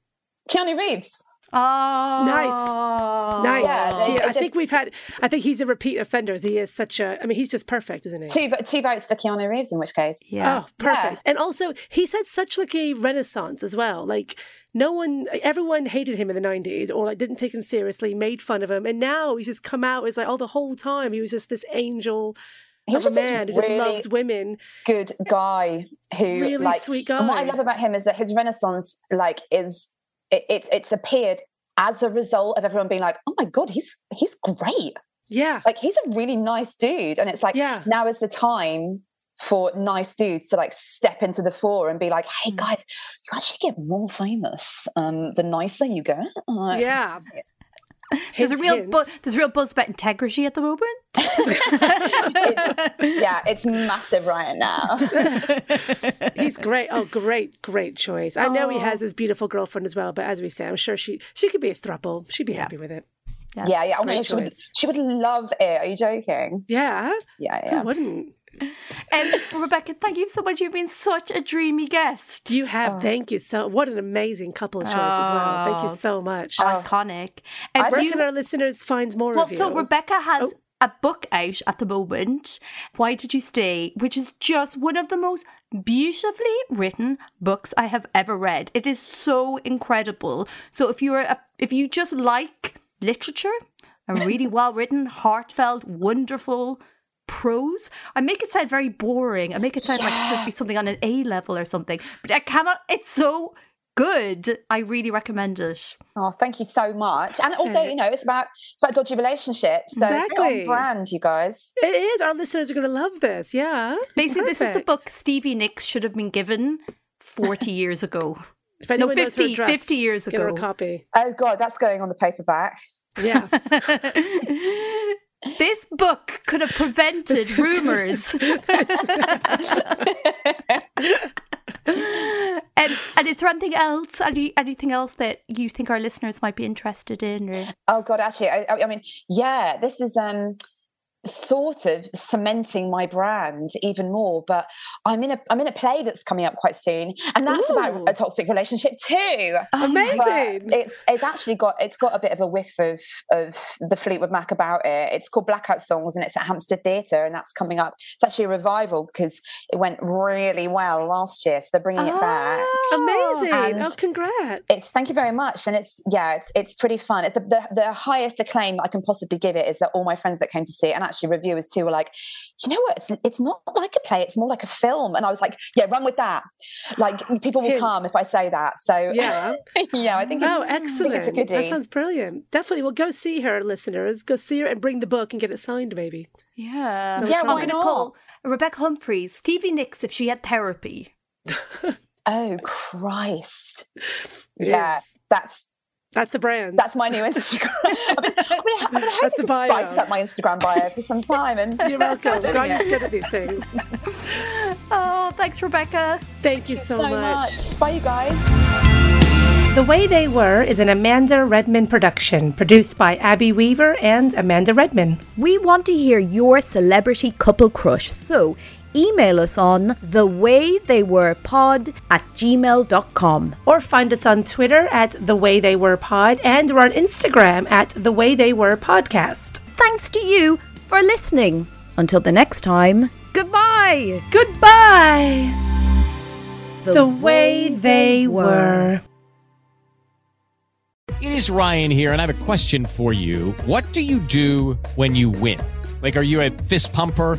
Keanu Reeves. Oh, Nice. Nice. Yeah, Yeah, it- it I think we've had. I think he's a repeat offender. as He is such a. I mean, he's just perfect, isn't he? Two, two votes for Keanu Reeves, in which case. Yeah. Oh, perfect. And also, he's had such like a renaissance as well. Like no one, everyone hated him in the '90s, or like didn't take him seriously, made fun of him, and now he's just come out as like, oh, the whole time he was just this angel He was a just man who just really loves women. good guy who Really like sweet and what I love about him is that his renaissance like is it, it's it's appeared as a result of everyone being like oh my god he's he's great Yeah. like he's a really nice dude and it's like Yeah. now is the time for nice dudes to like step into the fore and be like hey Mm. guys you actually get more famous um the nicer you get Like, Yeah. There's a real bu- there's a real buzz about integrity at the moment. it's, yeah it's massive right now He's great. Oh, great, great choice. I know he Oh. has his beautiful girlfriend as well, but as we say, I'm sure she she could be a throuple. She'd be happy with it. yeah yeah oh my Great she would, she would love it are you joking Yeah, yeah who yeah wouldn't? And Rebecca, thank you so much. You've been such a dreamy guest. You have. Oh. Thank you so. What an amazing couple of choice as well. Thank you Oh. so much. Iconic. Oh. And Where you- can our listeners find more well, of you? so Rebecca has Oh. a book out at the moment. Why did you stay? Which is just one of the most beautifully written books I have ever read. It is so incredible. So if you're a, if you just like literature, a really well written, heartfelt, wonderful prose. I make it sound very boring. I make it sound like it should be something on an A level or something. But I cannot. It's so good. I really recommend it. Oh, thank you so much. And also, you know, it's about it's about dodgy relationships. So it's Exactly. very brand, you guys. it is. Our listeners are going to love this. Yeah. Basically, this is the book Stevie Nicks should have been given 40 years ago. If anyone knows her 50 address, 50 years ago. get her a ago. copy. Oh god, that's going on the paperback. Yeah. this book could have prevented rumors. and, and is there anything else? Any, anything else that you think our listeners might be interested in? Or? Oh god, actually, I, I I mean, yeah, this is um sort of cementing my brand even more. But I'm in a I'm in a play that's coming up quite soon, and that's Ooh. about a toxic relationship too. Oh, amazing. But it's it's actually got it's got a bit of a whiff of of the Fleetwood Mac about it. It's called Blackout Songs and it's at Hampstead Theatre and that's coming up. It's actually a revival because it went really well last year, so they're bringing it back. Ah, amazing. And oh, congrats. It's thank you very much, and it's yeah, it's it's pretty fun. The, the the highest acclaim I can possibly give it is that all my friends that came to see it, and actually reviewers too, were like, you know what, it's it's not like a play, it's more like a film, and I was like, yeah, run with that. Like people will Hint. come if I say that. So Yeah. yeah, I think it's, Oh, I think excellent. it's a That sounds brilliant. Definitely. Well, go see her, listeners. Go see her and bring the book and get it signed, maybe. Yeah. Yeah, I'm why going to not? call Rebecca Humphries, Stevie Nicks, if she had therapy. Oh Christ! Yes. yeah, that's That's the brand. that's my new Instagram. I've been, I've been, I've been That's hoping the to bio. spice up my Instagram bio for some time, and You're welcome. doing God, good at these things. Oh, thanks, Rebecca. Thank you so, so much. much. Bye, you guys. The Way They Were is an Amanda Redman production, produced by Abby Weaver and Amanda Redman. We want to hear your celebrity couple crush, so email us on thewaytheywerepod at gmail.com. Or find us on Twitter at The Way They Were Pod and we're on Instagram at The Way They Were Podcast. Thanks to you for listening. Until the next time, goodbye. Goodbye! The, Way They Were. It is Ryan here, and I have a question for you. What do you do when you win? Like, are you a fist pumper?